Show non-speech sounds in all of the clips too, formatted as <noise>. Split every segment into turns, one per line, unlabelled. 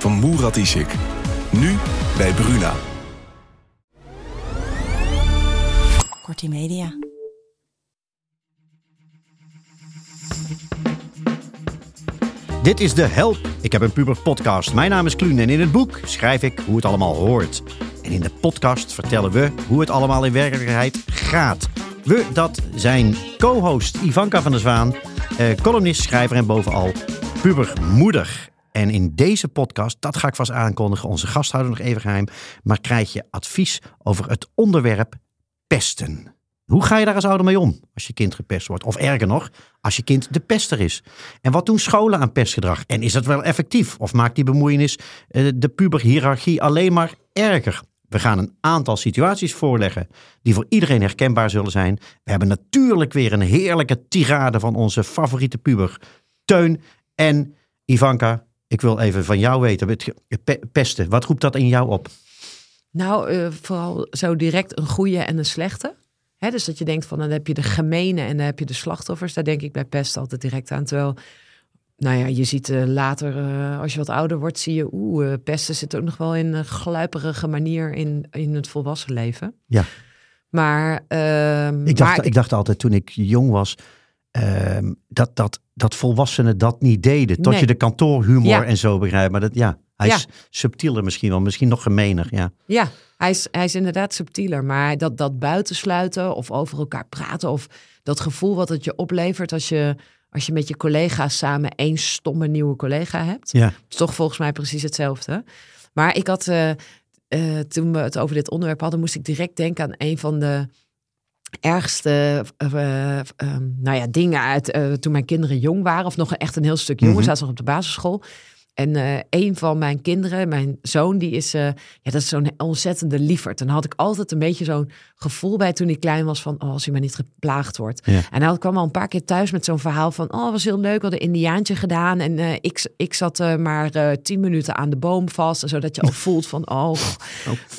van Murat Isik. Nu bij Bruna.
Kortie Media.
Dit is de Help, ik heb een puber podcast. Mijn naam is Kluun en in het boek schrijf ik hoe het allemaal hoort. En in de podcast vertellen we hoe het allemaal in werkelijkheid gaat. We, dat zijn co-host Ivanka van der Zwaan, eh, columnist, schrijver en bovenal pubermoeder. En in deze podcast, dat ga ik vast aankondigen, onze gasthouder nog even geheim, maar krijg je advies over het onderwerp pesten. Hoe ga je daar als ouder mee om als je kind gepest wordt? Of erger nog, als je kind de pester is. En wat doen scholen aan pestgedrag? En is dat wel effectief? Of maakt die bemoeienis eh, de puberhiërarchie alleen maar erger? We gaan een aantal situaties voorleggen die voor iedereen herkenbaar zullen zijn. We hebben natuurlijk weer een heerlijke tirade van onze favoriete puber, Teun en Ivanka. Ik wil even van jou weten, pe- pesten, wat roept dat in jou op?
Nou, eh, vooral zo direct een goede en een slechte. Hè, dus dat je denkt van dan heb je de gemene en dan heb je de slachtoffers. Daar denk ik bij pest altijd direct aan. Terwijl, nou ja, je ziet eh, later, eh, als je wat ouder wordt, zie je, oeh, eh, pesten zit ook nog wel in een gluiperige manier in, in het volwassen leven.
Ja.
Maar, ehm,
Ik dacht,
maar
ik dacht altijd toen ik jong was, ehm, dat, dat, dat volwassenen dat niet deden. Tot
Nee.
je de kantoorhumor
Ja.
en zo begrijpt. Maar dat, ja, hij
Ja.
is subtieler misschien wel, misschien nog gemener. Ja.
Ja, hij is, hij is inderdaad subtieler. Maar dat, dat buitensluiten of over elkaar praten... of dat gevoel wat het je oplevert als je, als je met je collega's samen... één stomme nieuwe collega hebt...
Ja.
is toch volgens mij precies hetzelfde. Maar ik had, eh, eh, toen we het over dit onderwerp hadden... moest ik direct denken aan een van de ergste eh, eh, ehm, nou ja, dingen uit eh, toen mijn kinderen jong waren. Of nog echt een heel stuk jonger,
Mhm.
zaten nog op de basisschool. En eh, een van mijn kinderen, mijn zoon, die is, eh, ja, dat is zo'n ontzettende lieverd. En dan had ik altijd een beetje zo'n gevoel bij toen hij klein was van, oh, als hij maar niet geplaagd wordt.
Ja.
En hij kwam al een paar keer thuis met zo'n verhaal van, oh, was heel leuk, we hadden een indiaantje gedaan. En eh, ik, ik zat maar tien minuten aan de boom vast, zodat je al <laughs> voelt van, oh,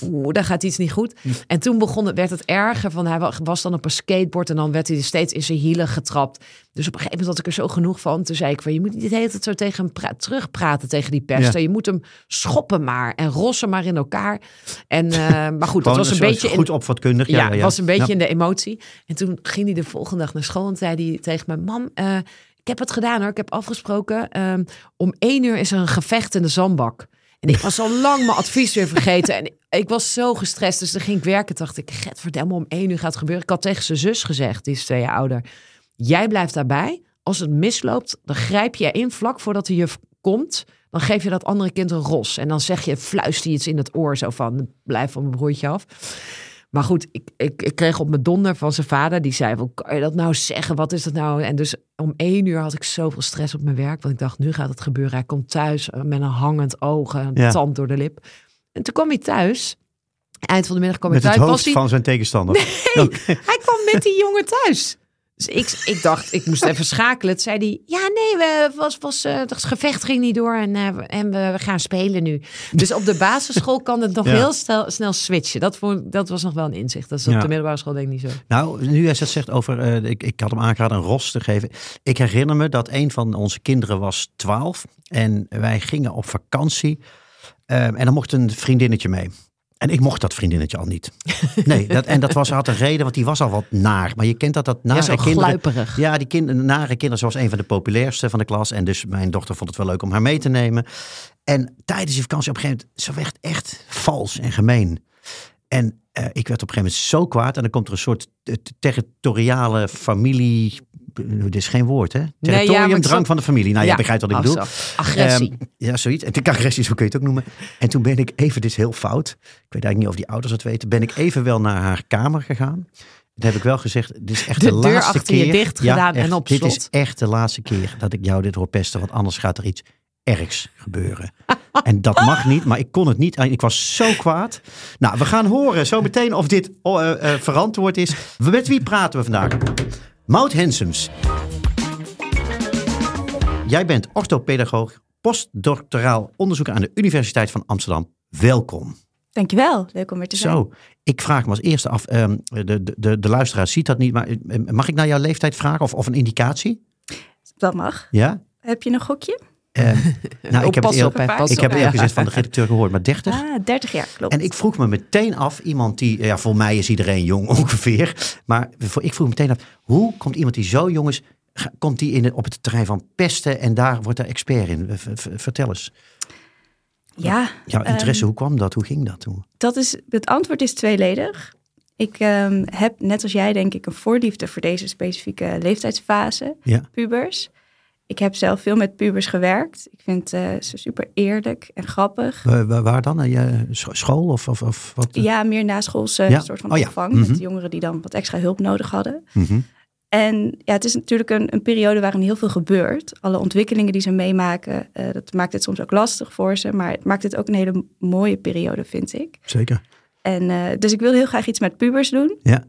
oeh, daar gaat iets niet goed. En toen begon het, werd het erger, van hij wa- was dan op een skateboard en dan werd hij steeds in zijn hielen getrapt. Dus op een gegeven moment had ik er zo genoeg van. Toen zei ik van, je moet niet de hele tijd zo tegen hem pra- terugpraten tegen die pester.
Ja.
Je moet hem schoppen maar en rossen maar in elkaar. En, eh, <laughs> maar goed, het
Gewoon
was een beetje... in-
goed opvatkundig.
ja,
Ja,
was een beetje in de emotie. En toen ging hij de volgende dag naar school en zei hij tegen me: Mam, eh, ik heb het gedaan hoor. Ik heb afgesproken. ehm, om één uur is er een gevecht in de zandbak. En ik was al lang mijn advies weer vergeten. En ik was zo gestrest. Dus dan ging ik werken. Dacht ik, get om één uur gaat het gebeuren. Ik had tegen zijn zus gezegd, die is twee jaar ouder. Jij blijft daarbij. Als het misloopt, dan grijp je in vlak voordat de juf komt. Dan geef je dat andere kind een ros. En dan zeg je, fluister je iets in het oor. Zo van, blijf van mijn broertje af. Maar goed, ik, ik, ik kreeg op mijn donder van zijn vader. Die zei, hoe kan je dat nou zeggen? Wat is dat nou? En dus om één uur had ik zoveel stress op mijn werk. Want ik dacht, nu gaat het gebeuren. Hij komt thuis eh, met een hangend oog. Een
Ja.
tand door de lip. En toen kwam hij thuis. Eind van de middag kwam
Met
hij
het
thuis.
hoofd
Was hij,
van zijn tegenstander.
Nee, <laughs> hij kwam met die jongen thuis. Dus ik, ik dacht, ik moest even schakelen. Toen zei hij, ja nee, we, was, was, eh, het gevecht ging niet door en, eh, en we, we gaan spelen nu. Dus op de basisschool kan het nog
Ja.
heel snel, snel switchen. Dat, vond, dat was nog wel een inzicht. Dat is op
Ja.
de middelbare school denk ik niet zo.
Nou, nu jij dat zegt over, eh, ik, ik had hem aangeraden een ros te geven. Ik herinner me dat een van onze kinderen was 12 en wij gingen op vakantie. eh, en dan mocht een vriendinnetje mee. En ik mocht dat vriendinnetje al niet. <laughs> Nee, dat, en dat was, had een reden, want die was al wat naar. Maar je kent dat, dat nare
Ja,
kinderen...
gluiperig.
Ja, die kind, nare kinderen, ze was een van de populairste van de klas. En dus mijn dochter vond het wel leuk om haar mee te nemen. En tijdens die vakantie op een gegeven moment, ze werd echt vals en gemeen. En eh, ik werd op een gegeven moment zo kwaad. En dan komt er een soort eh, territoriale familie... Dit is geen woord, hè? Territorium, drang van de familie. Nou, je begrijpt wat ik bedoel.
Agressie.
Ehm, ja, zoiets. En agressie, zo kun je het ook noemen. En toen ben ik even, dit is heel fout. Ik weet eigenlijk niet of die ouders het weten. Ben ik even wel naar haar kamer gegaan. Dan heb ik wel gezegd, dit is echt de,
De deur
laatste
achter je
keer.
dicht gedaan en
echt,
op
Dit is
slot.
echt de laatste keer dat ik jou dit hoor pesten. Want anders gaat er iets ergs gebeuren. <laughs> En dat mag niet, maar ik kon het niet. Ik was zo kwaad. Nou, we gaan horen zo meteen of dit oh, eh, eh, verantwoord is. Met wie praten we vandaag? Maud Hensems. Jij bent orthopedagoog, postdoctoraal onderzoeker aan de Universiteit van Amsterdam. Welkom.
Dankjewel, leuk om weer te zijn.
Zo, ik vraag me als eerste af, ehm, de, de, de, de luisteraar ziet dat niet, maar eh, mag ik naar jouw leeftijd vragen of, of een indicatie?
Dat mag.
Ja?
Heb je een gokje?
Ehm, <laughs> nou, ik heb het ik heb
Ja.
eerlijk gezegd van de redacteur gehoord, maar 30?
Ah, 30 jaar, klopt.
En ik vroeg me meteen af, iemand die, ja, voor mij is iedereen jong <laughs> ongeveer, maar voor, ik vroeg me meteen af, hoe komt iemand die zo jong is, komt die in op het terrein van pesten en daar wordt hij expert in? Vertel eens.
ja,
Jouw interesse,
ehm,
hoe kwam dat? Hoe ging dat toen?
dat is, het antwoord is tweeledig. Ik ehm, heb, net als jij denk ik, een voorliefde voor deze specifieke leeftijdsfase,
Ja.
pubers. Ik heb zelf veel met pubers gewerkt. Ik vind eh, ze super eerlijk en grappig.
Wa- wa- waar dan? Eh, je scho- school of, of, of wat?
Ja, meer naschoolse
Ja.
soort van
Oh ja.
opvang.
Mhm.
Met jongeren die dan wat extra hulp nodig hadden.
Mhm.
En ja, het is natuurlijk een, een periode waarin heel veel gebeurt. Alle ontwikkelingen die ze meemaken, eh, dat maakt het soms ook lastig voor ze. Maar het maakt het ook een hele mooie periode, vind ik.
Zeker.
En, eh, dus ik wil heel graag iets met pubers doen.
Ja.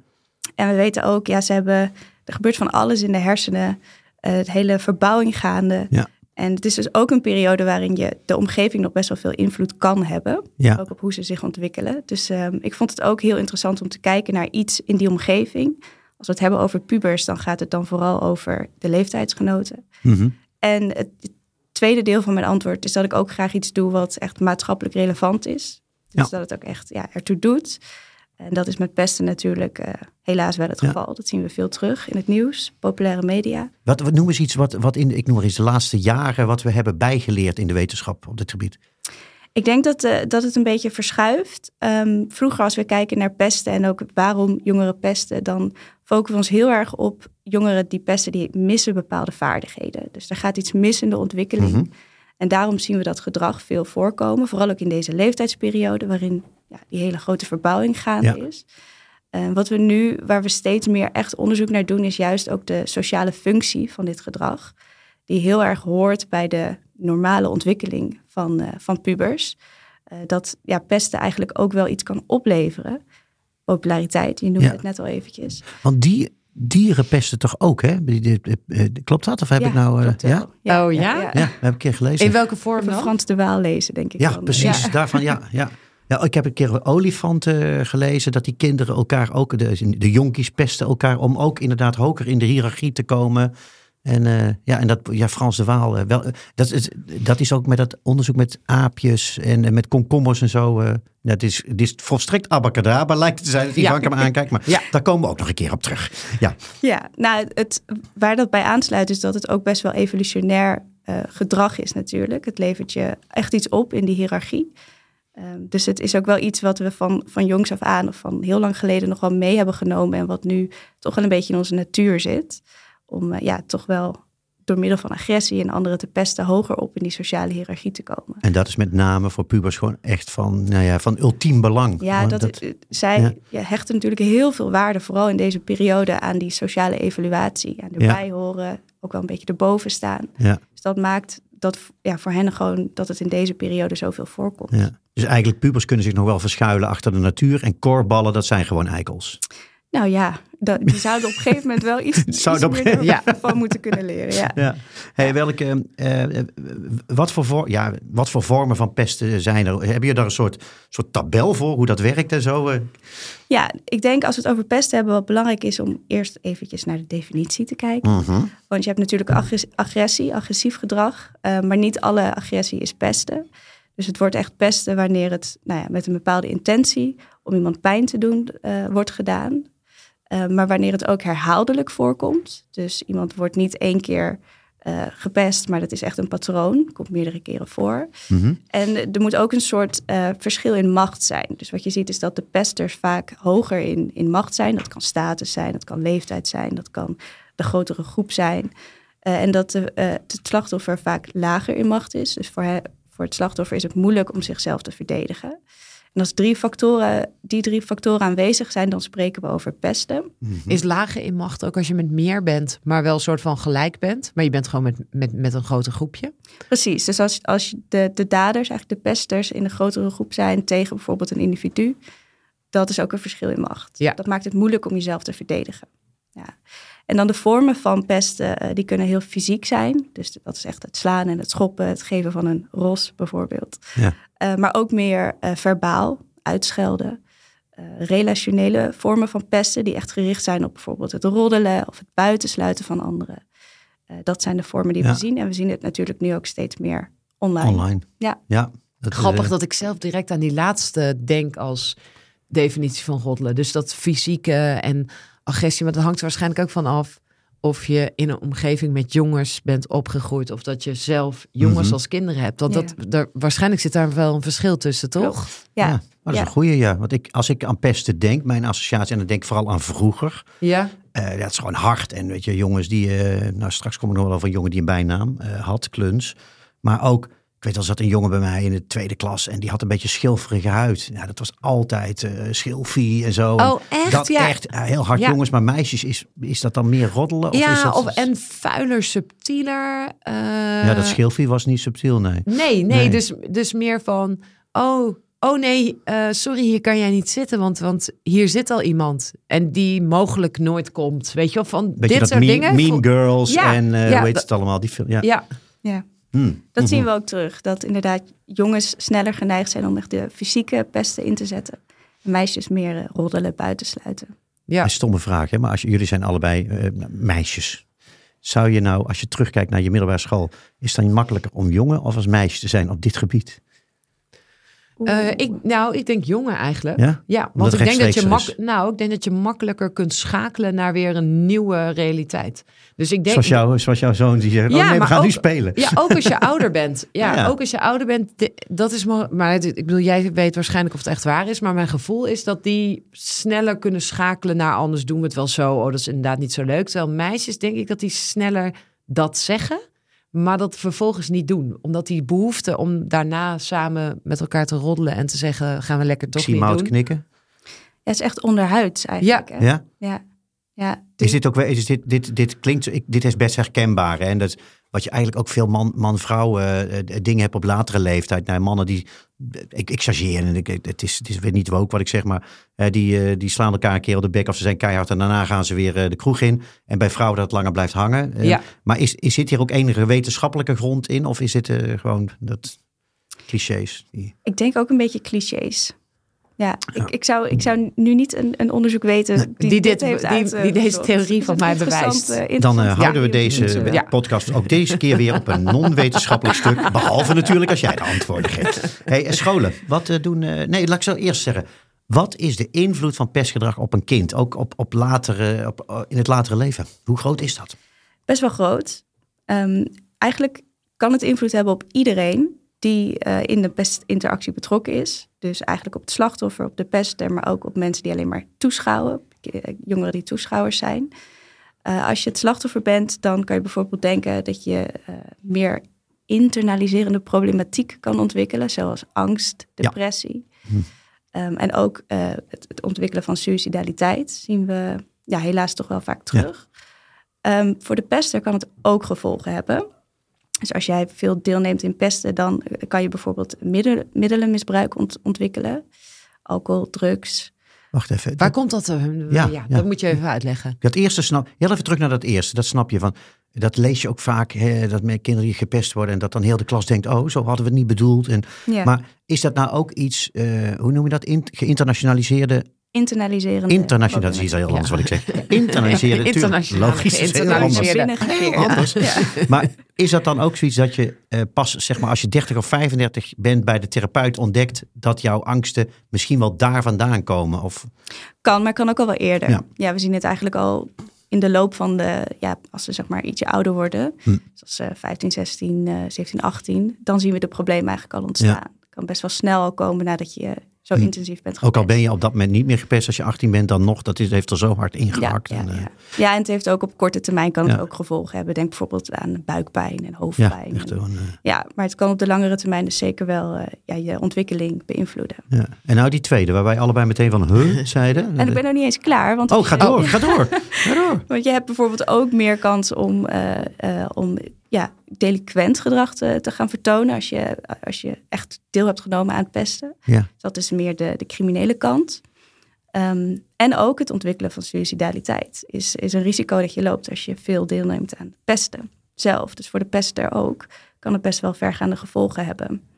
En we weten ook, ja, ze hebben, er gebeurt van alles in de hersenen. Eh, het hele verbouwing gaande.
Ja.
En het is dus ook een periode waarin je de omgeving nog best wel veel invloed kan hebben.
Ja.
Ook op hoe ze zich ontwikkelen. Dus ehm, ik vond het ook heel interessant om te kijken naar iets in die omgeving. Als we het hebben over pubers, dan gaat het dan vooral over de leeftijdsgenoten.
Mhm.
En het tweede deel van mijn antwoord is dat ik ook graag iets doe wat echt maatschappelijk relevant is. Dus
Ja.
dat het ook echt ja, ertoe doet. En dat is met pesten natuurlijk eh, helaas wel het
Ja.
geval. Dat zien we veel terug in het nieuws, populaire media.
Wat, wat noem eens iets wat, wat in, ik noem maar eens de laatste jaren, wat we hebben bijgeleerd in de wetenschap op dit gebied.
Ik denk dat, eh, dat het een beetje verschuift. Ehm, vroeger als we kijken naar pesten en ook waarom jongeren pesten, dan focussen we ons heel erg op jongeren die pesten, die missen bepaalde vaardigheden. Dus er gaat iets mis in de ontwikkeling.
Mhm.
En daarom zien we dat gedrag veel voorkomen, vooral ook in deze leeftijdsperiode waarin ja, die hele grote verbouwing gaande
Ja.
is. Eh, wat we nu, waar we steeds meer echt onderzoek naar doen, is juist ook de sociale functie van dit gedrag. Die heel erg hoort bij de normale ontwikkeling van, eh, van pubers. Eh, dat ja, pesten eigenlijk ook wel iets kan opleveren. Populariteit, je noemde
Ja.
het net al eventjes.
Want die dieren pesten toch ook, hè? Die- eh, Klopt dat? Of heb
Ja,
ik nou... eh,
klopt
ja?
Oh, ja?
ja, heb ik een keer gelezen.
In welke vorm dan?
Frans de Waal lezen, denk ik.
Ja,
dan. eh,
precies. Daarvan, ja, ja. Ja, ik heb een keer een olifant eh, gelezen. Dat die kinderen elkaar ook, de, de jonkies pesten elkaar om ook inderdaad hoger in de hiërarchie te komen. En, eh, ja, en dat, ja, Frans de Waal, eh, wel, eh, dat, is, dat is ook met dat onderzoek met aapjes en met komkommers en zo. eh dat is, het is volstrekt abacadabra, lijkt het te zijn, dat
Ja.
Me aankijkt. Maar
Ja.
daar komen we ook nog een keer op terug. Ja,
Ja, nou, het, waar dat bij aansluit is dat het ook best wel evolutionair eh, gedrag is natuurlijk. Het levert je echt iets op in die hiërarchie. Ehm, dus het is ook wel iets wat we van, van jongs af aan of van heel lang geleden nog wel mee hebben genomen. En wat nu toch wel een beetje in onze natuur zit. Om eh, ja, toch wel door middel van agressie en anderen te pesten hoger op in die sociale hiërarchie te komen.
en dat is met name voor pubers gewoon echt van, nou ja, van ultiem belang.
Ja, dat, zij
ja.
ja, hechten natuurlijk heel veel waarde, vooral in deze periode, aan die sociale evaluatie. Aan erbij horen, ook wel een beetje erboven staan.
ja,
Dus dat maakt dat ja, voor hen gewoon dat het in deze periode zoveel voorkomt.
ja. Dus eigenlijk pubers kunnen zich nog wel verschuilen achter de natuur. En korballen, dat zijn gewoon eikels.
Nou ja, dat, die zouden op een gegeven moment wel iets, <laughs>
Zouden
iets
op-
meer
Ja. <laughs>
van moeten kunnen leren. Ja.
Ja. Hey, welke, eh, eh, wat, voor ja, wat voor vormen van pesten zijn er? Heb je daar een soort, soort tabel voor, hoe dat werkt en zo? eh?
ja, ik denk als we het over pesten hebben, wat belangrijk is om eerst eventjes naar de definitie te kijken.
Mhm.
Want je hebt natuurlijk agres- agressie, agressief gedrag, maar niet alle agressie is pesten. Dus het wordt echt pesten wanneer het nou ja, met een bepaalde intentie om iemand pijn te doen wordt gedaan. Uh, maar wanneer het ook herhaaldelijk voorkomt. Dus iemand wordt niet één keer uh, gepest, maar dat is echt een patroon. Komt meerdere keren voor. Mm -hmm. En er moet ook een soort uh, verschil in macht zijn. Dus wat je ziet is dat de pesters vaak hoger in, in macht zijn. Dat kan status zijn, dat kan leeftijd zijn, dat kan de grotere groep zijn. En dat de, het slachtoffer vaak lager in macht is. Dus voor, voor het slachtoffer is het moeilijk om zichzelf te verdedigen. En als drie factoren, die drie factoren aanwezig zijn, dan spreken we over pesten.
Mm -hmm. Is lager in macht ook als je met meer bent, maar wel een soort van gelijk bent, maar je bent gewoon met, met, met een groter groepje?
Precies, dus als, als de, de daders, eigenlijk de pesters, in een grotere groep zijn tegen bijvoorbeeld een individu, dat is ook een verschil in macht.
Ja.
Dat maakt het moeilijk om jezelf te verdedigen. Ja. En dan de vormen van pesten, die kunnen heel fysiek zijn. Dus dat is echt het slaan en het schoppen, het geven van een ros bijvoorbeeld.
Ja.
Uh, maar ook meer uh, verbaal, uitschelden. Uh, relationele vormen van pesten die echt gericht zijn op bijvoorbeeld het roddelen of het buitensluiten van anderen. dat zijn de vormen die
Ja.
we zien. En we zien het natuurlijk nu ook steeds meer online.
Online.
Ja.
Ja. Dat,
Grappig
eh,
dat ik zelf direct aan die laatste denk als definitie van roddelen. Dus dat fysieke en agressie, maar dat hangt er waarschijnlijk ook van af of je in een omgeving met jongens bent opgegroeid of dat je zelf jongens
Mhm.
als kinderen hebt. Want
Ja.
dat, daar, waarschijnlijk zit daar wel een verschil tussen, toch?
Ja.
Ja, maar dat is
Ja.
een goede, ja. Want ik, als ik aan pesten denk, mijn associatie, en dan denk ik vooral aan vroeger.
Ja.
eh dat is gewoon hard. En weet je, jongens die, eh, nou straks kom ik nog wel over een jongen die een bijnaam eh, had, Kluns. Maar ook, ik weet al zat een jongen bij mij in de tweede klas en die had een beetje schilferige huid. Ja, dat was altijd eh schilfie en zo.
Oh, echt?
Dat
Ja.
echt eh, heel hard
Ja.
jongens, maar meisjes, is, is dat dan meer roddelen? Of is
ja,
dat,
of, en vuiler, subtieler. eh,
ja, dat schilfie was niet subtiel, nee.
Nee, nee,
Nee.
Dus, dus meer van, oh, oh nee, eh, sorry, hier kan jij niet zitten, want, want hier zit al iemand. En die mogelijk nooit komt. Weet je wel, van
Beetje
dit
dat
soort
mean,
dingen.
mean Girls
Ja,
en eh
ja,
hoe heet het allemaal? Die film, ja.
Ja,
Ja.
Hmm.
Dat zien
Mhm.
we ook terug. Dat inderdaad jongens sneller geneigd zijn om echt de fysieke pesten in te zetten. En meisjes meer eh, roddelen, buitensluiten.
ja.
Een stomme vraag, hè? maar als jullie zijn allebei eh, meisjes. Zou je nou, als je terugkijkt naar je middelbare school, is het dan makkelijker om jongen of als meisje te zijn op dit gebied?
Eh, ik, nou, ik denk jongen eigenlijk.
Ja?
Ja, want ik denk, dat je mak nou, ik denk dat je makkelijker kunt schakelen naar weer een nieuwe realiteit. Dus ik denk.
Zoals, jou, zoals jouw zoon die zegt,
Ja,
oh nee, we
maar
gaan nu spelen.
Ja, ook als je <laughs> ouder bent. Ja,
Ja.
ook als je ouder bent. dat is maar. Maar het- ik bedoel, jij weet waarschijnlijk of het echt waar is. Maar mijn gevoel is dat die sneller kunnen schakelen naar anders doen we het wel zo. Oh, dat is inderdaad niet zo leuk. Terwijl meisjes denk ik dat die sneller dat zeggen. Maar dat vervolgens niet doen. Omdat die behoefte om daarna samen met elkaar te roddelen en te zeggen: gaan we lekker toch
zie
niet
Mout
doen.
knikken.
Ja, het is echt onderhuids eigenlijk. hè?
Ja?
Ja. ja.
Is dit ook wel, is dit, dit, dit klinkt, ik, dit is best herkenbaar. Hè? En dat, wat je eigenlijk ook veel man- man-vrouw eh, eh, dingen hebt op latere leeftijd. Nou, mannen die, ik, ik chargeer en ik, het is, het is weer niet woke wat ik zeg, maar eh, die, die slaan elkaar een keer op de bek of ze zijn keihard en daarna gaan ze weer de kroeg in. En bij vrouwen dat langer blijft hangen.
Ja.
Maar is, is, zit hier ook enige wetenschappelijke grond in of is dit gewoon dat clichés? Die...
Ik denk ook een beetje clichés. Ja, Ik, ik, zou, ik zou nu niet een, een onderzoek weten die,
Die dit-
heeft
die-
eh,
deze theorie van mij bewijst.
eh,
Dan eh, houden we deze
Ja.
podcast ook deze keer weer op een non-wetenschappelijk stuk. Behalve natuurlijk als jij de antwoorden geeft. Hey, eh, scholen, wat eh, doen... eh, nee, laat ik zo eerst zeggen. Wat is de invloed van pestgedrag op een kind? Ook op, op latere, op, eh, in het latere leven. Hoe groot is dat?
best wel groot. Ehm, eigenlijk kan het invloed hebben op iedereen die eh, in de pestinteractie betrokken is. Dus eigenlijk op het slachtoffer, op de pester, maar ook op mensen die alleen maar toeschouwen, eh, jongeren die toeschouwers zijn. Eh, als je het slachtoffer bent, dan kan je bijvoorbeeld denken dat je meer internaliserende problematiek kan ontwikkelen, zoals angst,
Ja.
depressie.
Hm.
Ehm, en ook het, het ontwikkelen van suicidaliteit zien we ja, helaas toch wel vaak terug. Ehm, voor de pester kan het ook gevolgen hebben. Dus als jij veel deelneemt in pesten, dan eh, kan je bijvoorbeeld middel, middelenmisbruik ont- ontwikkelen. Alcohol, drugs.
Wacht even.
Waar komt dat? eh,
Ja,
Ja,
ja.
dat moet je even uitleggen.
Dat eerste snap... Heel even terug naar dat eerste. Dat snap je van... Dat lees je ook vaak, hè, dat met kinderen die gepest worden... en dat dan heel de klas denkt, oh, zo hadden we het niet bedoeld. En,
Ja.
Maar is dat nou ook iets, eh, hoe noem je dat, in, geïnternationaliseerde
internaliserende...
Internationaal, dat is heel anders wat ik zeg. <laughs> Internaliseren, tuurlijk.
Internationaal,
Logisch, is heel anders.
Ja.
Maar is dat dan ook zoiets dat je eh, pas, zeg maar, als je 30 of 35 bent bij de therapeut ontdekt dat jouw angsten misschien wel daar vandaan komen? Of,
Kan, maar kan ook al wel eerder.
Ja.
Ja. we zien het eigenlijk al in de loop van de, ja, als ze zeg maar ietsje ouder worden,
Hm.
zoals eh 15, 16, eh 17, 18, dan zien we de problemen eigenlijk al ontstaan. Het kan best wel snel al komen nadat je zo
Hm.
intensief bent
ook al ben
gepest.
je op dat moment niet meer gepest als je 18 bent, dan nog, dat is, heeft er zo hard ingehakt.
ja,
en, eh,
ja. ja, en het heeft ook op korte termijn kan het ook gevolgen hebben. Denk bijvoorbeeld aan buikpijn en
ja,
hoofdpijn.
echt
En-
eh,
ja, maar het kan op de langere termijn dus zeker wel eh, ja, je ontwikkeling beïnvloeden.
ja. En nou die tweede, waar wij allebei meteen van huh <laughs> zeiden.
En ik ben nog niet eens klaar. Want
Oh, ga door, ga door. Ga door. <laughs>
Want je hebt bijvoorbeeld ook meer kans om, om ja, delinquent gedrag te, te gaan vertonen als je, als je echt deel hebt genomen aan het pesten.
Ja.
Dat is meer de, de criminele kant. Ehm, en ook het ontwikkelen van suicidaliteit is, is een risico dat je loopt als je veel deelneemt aan pesten zelf. Dus voor de pester ook kan het best wel vergaande gevolgen hebben.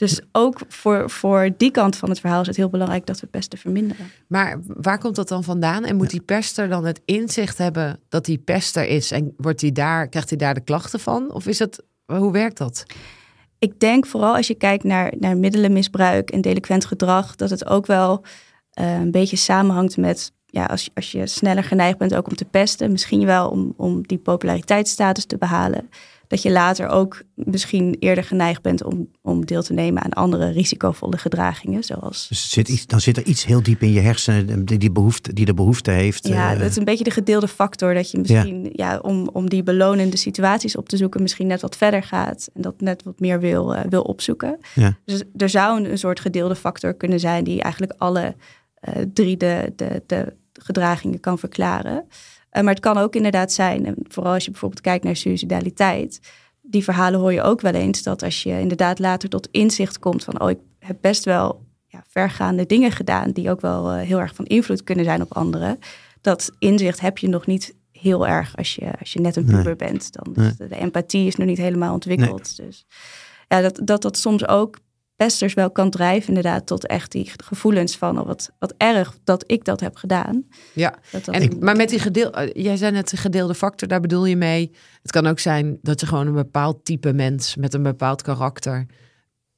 Dus ook voor, voor die kant van het verhaal is het heel belangrijk dat we pesten verminderen.
Maar waar komt dat dan vandaan? En moet die pester dan het inzicht hebben dat hij pester is? En wordt hij daar, krijgt hij daar de klachten van? Of is het, hoe werkt dat?
ik denk vooral als je kijkt naar, naar middelenmisbruik en delinquent gedrag, dat het ook wel eh, een beetje samenhangt met, ja, als, je- als je sneller geneigd bent ook om te pesten, misschien wel om, om die populariteitsstatus te behalen, dat je later ook misschien eerder geneigd bent om, om deel te nemen aan andere risicovolle gedragingen, zoals...
Dus zit iets, dan zit er iets heel diep in je hersenen die, die, behoefte, die de behoefte heeft.
Ja,
eh,
dat is een beetje de gedeelde factor. Dat je misschien, ja. om, om die belonende situaties op te zoeken, misschien net wat verder gaat. En dat net wat meer wil, eh, wil opzoeken.
Ja.
Dus er zou een, een soort gedeelde factor kunnen zijn die eigenlijk alle eh, drie de, de, de gedragingen kan verklaren. Eh, maar het kan ook inderdaad zijn, en vooral als je bijvoorbeeld kijkt naar suicidaliteit. Die verhalen hoor je ook wel eens, dat als je inderdaad later tot inzicht komt van, oh, ik heb best wel ja, vergaande dingen gedaan, die ook wel eh, heel erg van invloed kunnen zijn op anderen. Dat inzicht heb je nog niet heel erg als je, als je net een
Nee.
puber bent. Dan
Nee.
is de, de empathie is nog niet helemaal ontwikkeld. Dus ja, dat, dat dat soms ook pesters wel kan drijven, inderdaad, tot echt die gevoelens van oh, wat, wat erg dat ik dat heb gedaan.
Ja,
Dat dat
en, maar met die gedeel, eh, jij zei net de gedeelde factor, daar bedoel je mee. Het kan ook zijn dat je gewoon een bepaald type mens met een bepaald karakter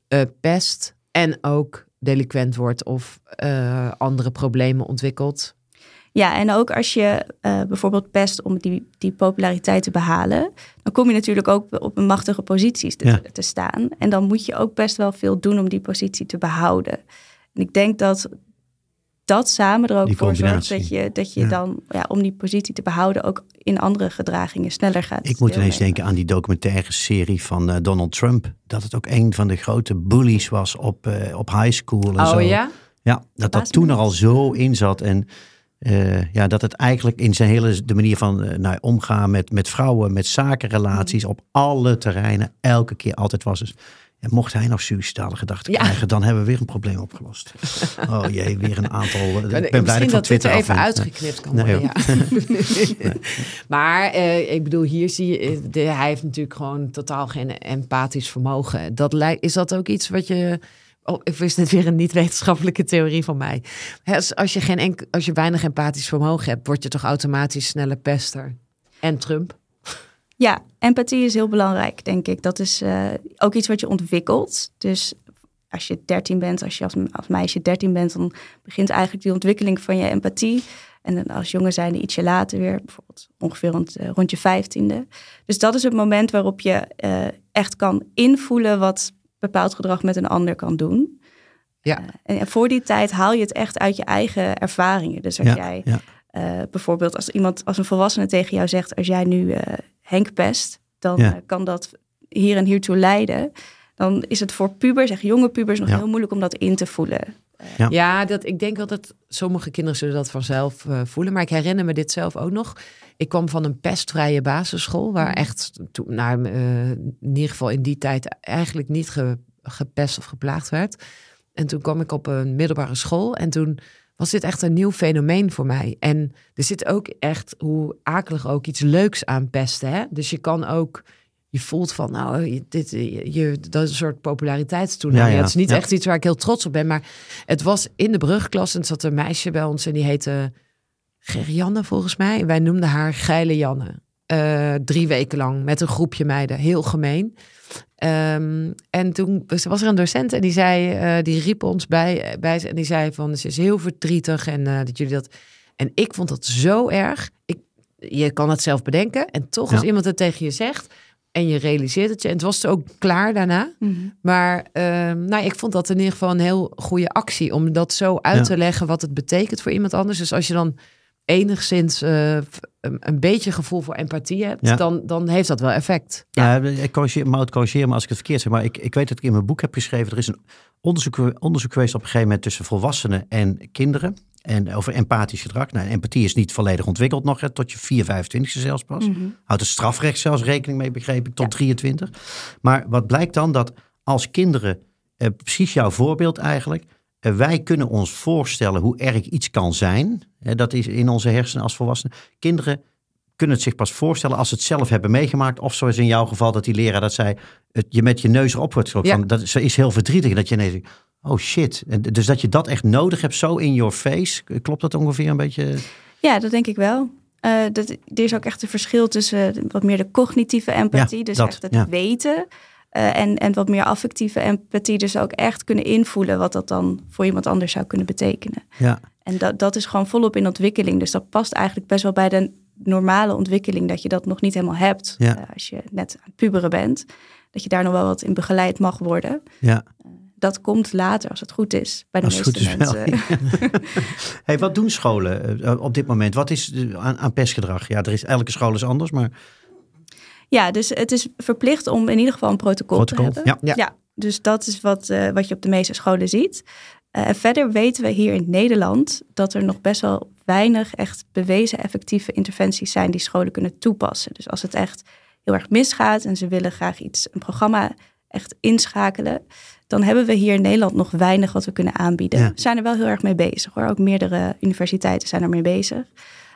eh, pest en ook delinquent wordt of eh, andere problemen ontwikkelt.
Ja, en ook als je eh, bijvoorbeeld pest om die, die populariteit te behalen, dan kom je natuurlijk ook op een machtige positie te,
Ja.
te staan. En dan moet je ook best wel veel doen om die positie te behouden. En ik denk dat dat samen er ook
Die
voor zorgt dat je, dat je
Ja.
dan, ja, om die positie te behouden, ook in andere gedragingen sneller gaat.
Ik moet ineens denken aan die documentaire serie van eh, Donald Trump. Dat het ook een van de grote bullies was op, eh, op high school en zo.
Oh ja?
Ja, dat dat
Verbaast
toen er al zo in zat. En eh, ja, dat het eigenlijk in zijn hele de manier van eh, nou, omgaan met, met vrouwen, met zakenrelaties, op alle terreinen, elke keer altijd was. Dus ja, mocht hij nog suicidale gedachten
Ja.
krijgen, dan hebben we weer een probleem opgelost. <laughs> Oh jee, weer een aantal. eh, Ik ben blij dat
Misschien
van
dat
Twitter
er
af
even uitgeknipt kan
Nee,
worden. <laughs> maar ik bedoel, hier zie je, de, hij heeft natuurlijk gewoon totaal geen empathisch vermogen. Dat lijkt, is dat ook iets wat je. Oh, of is dit weer een niet-wetenschappelijke theorie van mij? Als, je geen als je weinig empathisch vermogen hebt, word je toch automatisch sneller pester. En Trump.
Ja, empathie is heel belangrijk, denk ik. Dat is eh, ook iets wat je ontwikkelt. Dus als je 13 bent, als je als, als meisje 13 bent, dan begint eigenlijk die ontwikkeling van je empathie. En dan als jongen zijn ietsje later weer, bijvoorbeeld ongeveer rond, eh, je vijftiende. Dus dat is het moment waarop je eh, echt kan invoelen wat bepaald gedrag met een ander kan doen.
Ja.
Eh, en voor die tijd haal je het echt uit je eigen ervaringen. Dus als
Ja,
jij
ja.
eh, bijvoorbeeld als iemand, als een volwassene tegen jou zegt, als jij nu eh, Henk pest, dan
Ja.
kan dat hier en hiertoe leiden. Dan is het voor pubers, echt jonge pubers, nog heel moeilijk om dat in te voelen.
Ja.
Ja, dat, ik denk wel dat sommige kinderen zullen dat vanzelf eh, voelen. Maar ik herinner me dit zelf ook nog. Ik kwam van een pestvrije basisschool. Waar echt, toen, nou, eh, in ieder geval in die tijd eigenlijk niet ge- gepest of geplaagd werd. En toen kwam ik op een middelbare school. En toen was dit echt een nieuw fenomeen voor mij. En er zit ook echt, hoe akelig ook, iets leuks aan pesten. Hè? Dus je kan ook je voelt van, nou, je- dit, je, je- dat is een soort populariteitstoename.
Ja, ja.
Het is niet
Ja.
echt iets waar ik heel trots op ben, maar het was in de brugklas en er zat een meisje bij ons en die heette Gerianne volgens mij. En wij noemden haar Geile Janne. Eh, drie weken lang met een groepje meiden. Heel gemeen. Ehm, en toen was er een docent en die zei, eh, die riep ons bij, bij ze en die zei van, ze is heel verdrietig en eh, dat jullie dat. En ik vond dat zo erg. Ik, je kan het zelf bedenken en toch als iemand het tegen je zegt en je realiseert het je en het was ook klaar daarna.
Mhm.
Maar ehm, nou, ik vond dat in ieder geval een heel goede actie om dat zo uit
Ja.
te leggen wat het betekent voor iemand anders. Dus als je dan enigszins eh, een, een beetje gevoel voor empathie hebt,
Ja.
dan, dan heeft dat wel effect.
Ja, ik corrigeer, Maud, corrigeer me als ik het verkeerd zeg, maar ik, ik weet dat ik in mijn boek heb geschreven, er is een onderzoek, onderzoek geweest op een gegeven moment tussen volwassenen en kinderen. En over empathisch gedrag. Nou, empathie is niet volledig ontwikkeld nog, hè, tot je 4, 25 zelfs pas.
Mhm.
Houdt het strafrecht zelfs rekening mee, begreep ik, tot 23. Maar wat blijkt dan? Dat als kinderen, eh, precies jouw voorbeeld eigenlijk, eh, wij kunnen ons voorstellen hoe erg iets kan zijn. Eh, dat is in onze hersenen als volwassenen. Kinderen kunnen het zich pas voorstellen als ze het zelf hebben meegemaakt. Of zoals in jouw geval dat die leraar dat zei, het, je met je neus erop wordt.
Ja.
Van, Dat is, is heel verdrietig. Dat je ineens denkt, oh shit. En dus dat je dat echt nodig hebt, zo in your face. Klopt dat ongeveer een beetje?
Ja, dat denk ik wel. Eh, dat, er is ook echt een verschil tussen wat meer de cognitieve empathie,
Ja,
dus
dat,
echt het
ja.
weten. eh, en, en wat meer affectieve empathie, dus ook echt kunnen invoelen wat dat dan voor iemand anders zou kunnen betekenen.
Ja.
En dat, dat is gewoon volop in ontwikkeling. Dus dat past eigenlijk best wel bij de normale ontwikkeling, dat je dat nog niet helemaal hebt
Ja.
eh, als je net aan het puberen bent. Dat je daar nog wel wat in begeleid mag worden.
Ja.
Dat komt later, als het goed is, bij de
Als het
meeste
is
mensen. <laughs>
hey, wat doen scholen eh, op dit moment? Wat is eh, aan, aan pestgedrag? Ja, er is, elke school is anders, maar
Ja, dus het is verplicht om in ieder geval een protocol,
protocol.
te hebben.
Ja.
Ja.
dus dat is wat, eh, wat je op de meeste scholen ziet. Eh, en verder weten we hier in Nederland dat er nog best wel weinig echt bewezen effectieve interventies zijn die scholen kunnen toepassen. Dus als het echt heel erg misgaat en ze willen graag iets, een programma echt inschakelen, dan hebben we hier in Nederland nog weinig wat we kunnen aanbieden.
Ja.
We zijn er wel heel erg mee bezig hoor. Ook meerdere universiteiten zijn er mee bezig.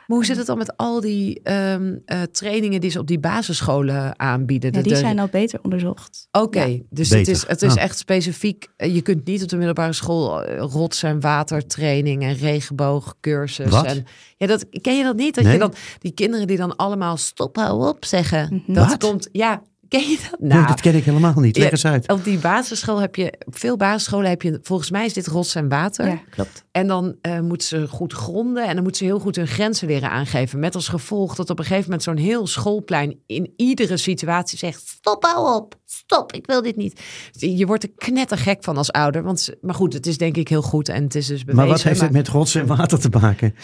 Maar hoe zit het dan met al die ehm, eh, trainingen die ze op die basisscholen aanbieden?
Ja, die
de-
zijn al beter onderzocht.
Oké,
Ja.
dus het is, het is
Ah.
echt specifiek. eh, Je kunt niet op de middelbare school eh, rots- en watertraining en regenboogcursus.
Wat?
En, ja, dat, ken je dat niet? Dat
Nee.
je dan die kinderen die dan allemaal stop, hou op zeggen.
Mhm.
Dat
Wat?
komt, ja, ken je dat?
Nee,
Nou,
dat ken ik helemaal niet. Leg eens uit.
op die basisschool heb je, op veel basisscholen heb je, volgens mij is dit rots en water.
Ja, klopt.
En dan eh moeten ze goed gronden en dan moeten ze heel goed hun grenzen leren aangeven. Met als gevolg dat op een gegeven moment zo'n heel schoolplein in iedere situatie zegt: Stop, hou op, stop, ik wil dit niet. Je wordt er knettergek van als ouder. Want, maar goed, het is denk ik heel goed en het is dus bewezen.
Maar wat heeft het met rots en water te maken?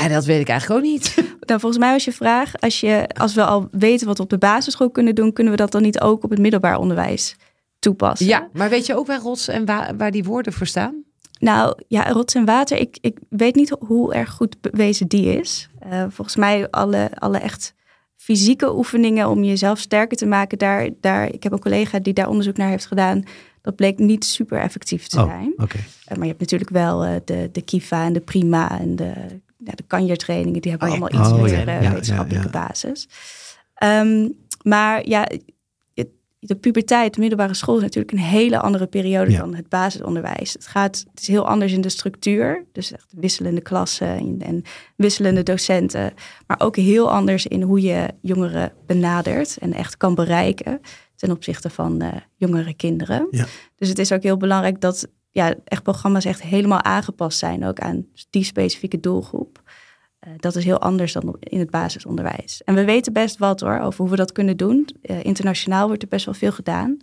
Nee, dat weet ik eigenlijk ook niet. <laughs>
Nou, volgens mij was je vraag, als, je, als we al weten wat we op de basisschool kunnen doen, kunnen we dat dan niet ook op het middelbaar onderwijs toepassen?
Ja, maar weet je ook waar rots en wa- waar die woorden voor staan?
Nou, ja, rots en water, ik, ik weet niet hoe erg goed bewezen die is. Eh, volgens mij alle, alle echt fysieke oefeningen om jezelf sterker te maken, daar, daar, ik heb een collega die daar onderzoek naar heeft gedaan, dat bleek niet super effectief te
Oh,
zijn.
oké.
Eh, maar je hebt natuurlijk wel eh, de, de Kiva en de Prima en de, ja, de kanjertrainingen. Die hebben
Oh
allemaal iets
Oh
meer
ja,
eh,
ja,
wetenschappelijke basis. Ehm, maar ja, het- de puberteit, de middelbare school is natuurlijk een hele andere periode dan het basisonderwijs. Het, gaat, het is heel anders in de structuur. Dus echt wisselende klassen en, en wisselende docenten. Maar ook heel anders in hoe je jongeren benadert en echt kan bereiken ten opzichte van eh, jongere kinderen.
Ja.
Dus het is ook heel belangrijk dat ja, echt programma's echt helemaal aangepast zijn ook aan die specifieke doelgroep. Eh, dat is heel anders dan in het basisonderwijs. En we weten best wat hoor, over hoe we dat kunnen doen. Eh, internationaal wordt er best wel veel gedaan.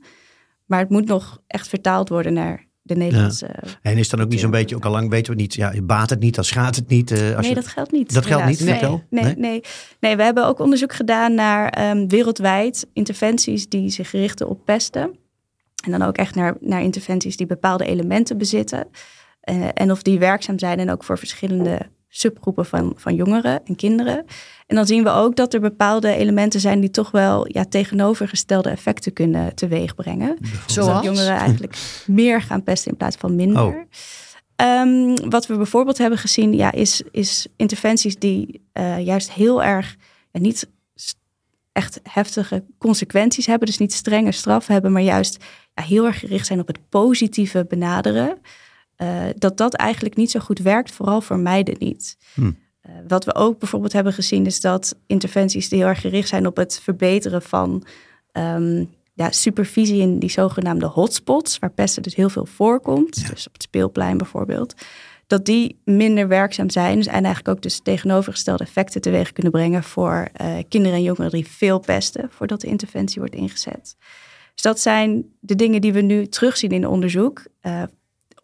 Maar het moet nog echt vertaald worden naar de Nederlandse...
En is dan ook niet zo'n
Ja.
beetje, ook al lang weten we niet, ja, baat het niet, dan schaadt het niet. eh, als
nee,
je,
dat geldt niet.
dat geldt niet,
helaas.
vertel.
Nee, nee, nee. nee, we hebben ook onderzoek gedaan naar ehm, wereldwijd interventies die zich richten op pesten. En dan ook echt naar, naar interventies die bepaalde elementen bezitten. Eh, en of die werkzaam zijn en ook voor verschillende subgroepen van, van jongeren en kinderen. En dan zien we ook dat er bepaalde elementen zijn die toch wel ja, tegenovergestelde effecten kunnen teweegbrengen. Dus
Zoals?
dat jongeren eigenlijk <laughs> meer gaan pesten in plaats van minder.
Oh.
Ehm, wat we bijvoorbeeld hebben gezien, ja, is, is interventies die eh, juist heel erg, ja, niet echt heftige consequenties hebben. Dus niet strenge straffen hebben, maar juist ja, heel erg gericht zijn op het positieve benaderen. Uh, dat dat eigenlijk niet zo goed werkt, vooral voor meiden niet.
Hm.
Uh, wat we ook bijvoorbeeld hebben gezien, is dat interventies die heel erg gericht zijn op het verbeteren van um, ja, supervisie in die zogenaamde hotspots, waar pesten dus heel veel voorkomt, ja. dus op het speelplein bijvoorbeeld, dat die minder werkzaam zijn en eigenlijk ook dus tegenovergestelde effecten teweeg kunnen brengen voor uh, kinderen en jongeren die veel pesten voordat de interventie wordt ingezet. Dus dat zijn de dingen die we nu terugzien in onderzoek. Uh,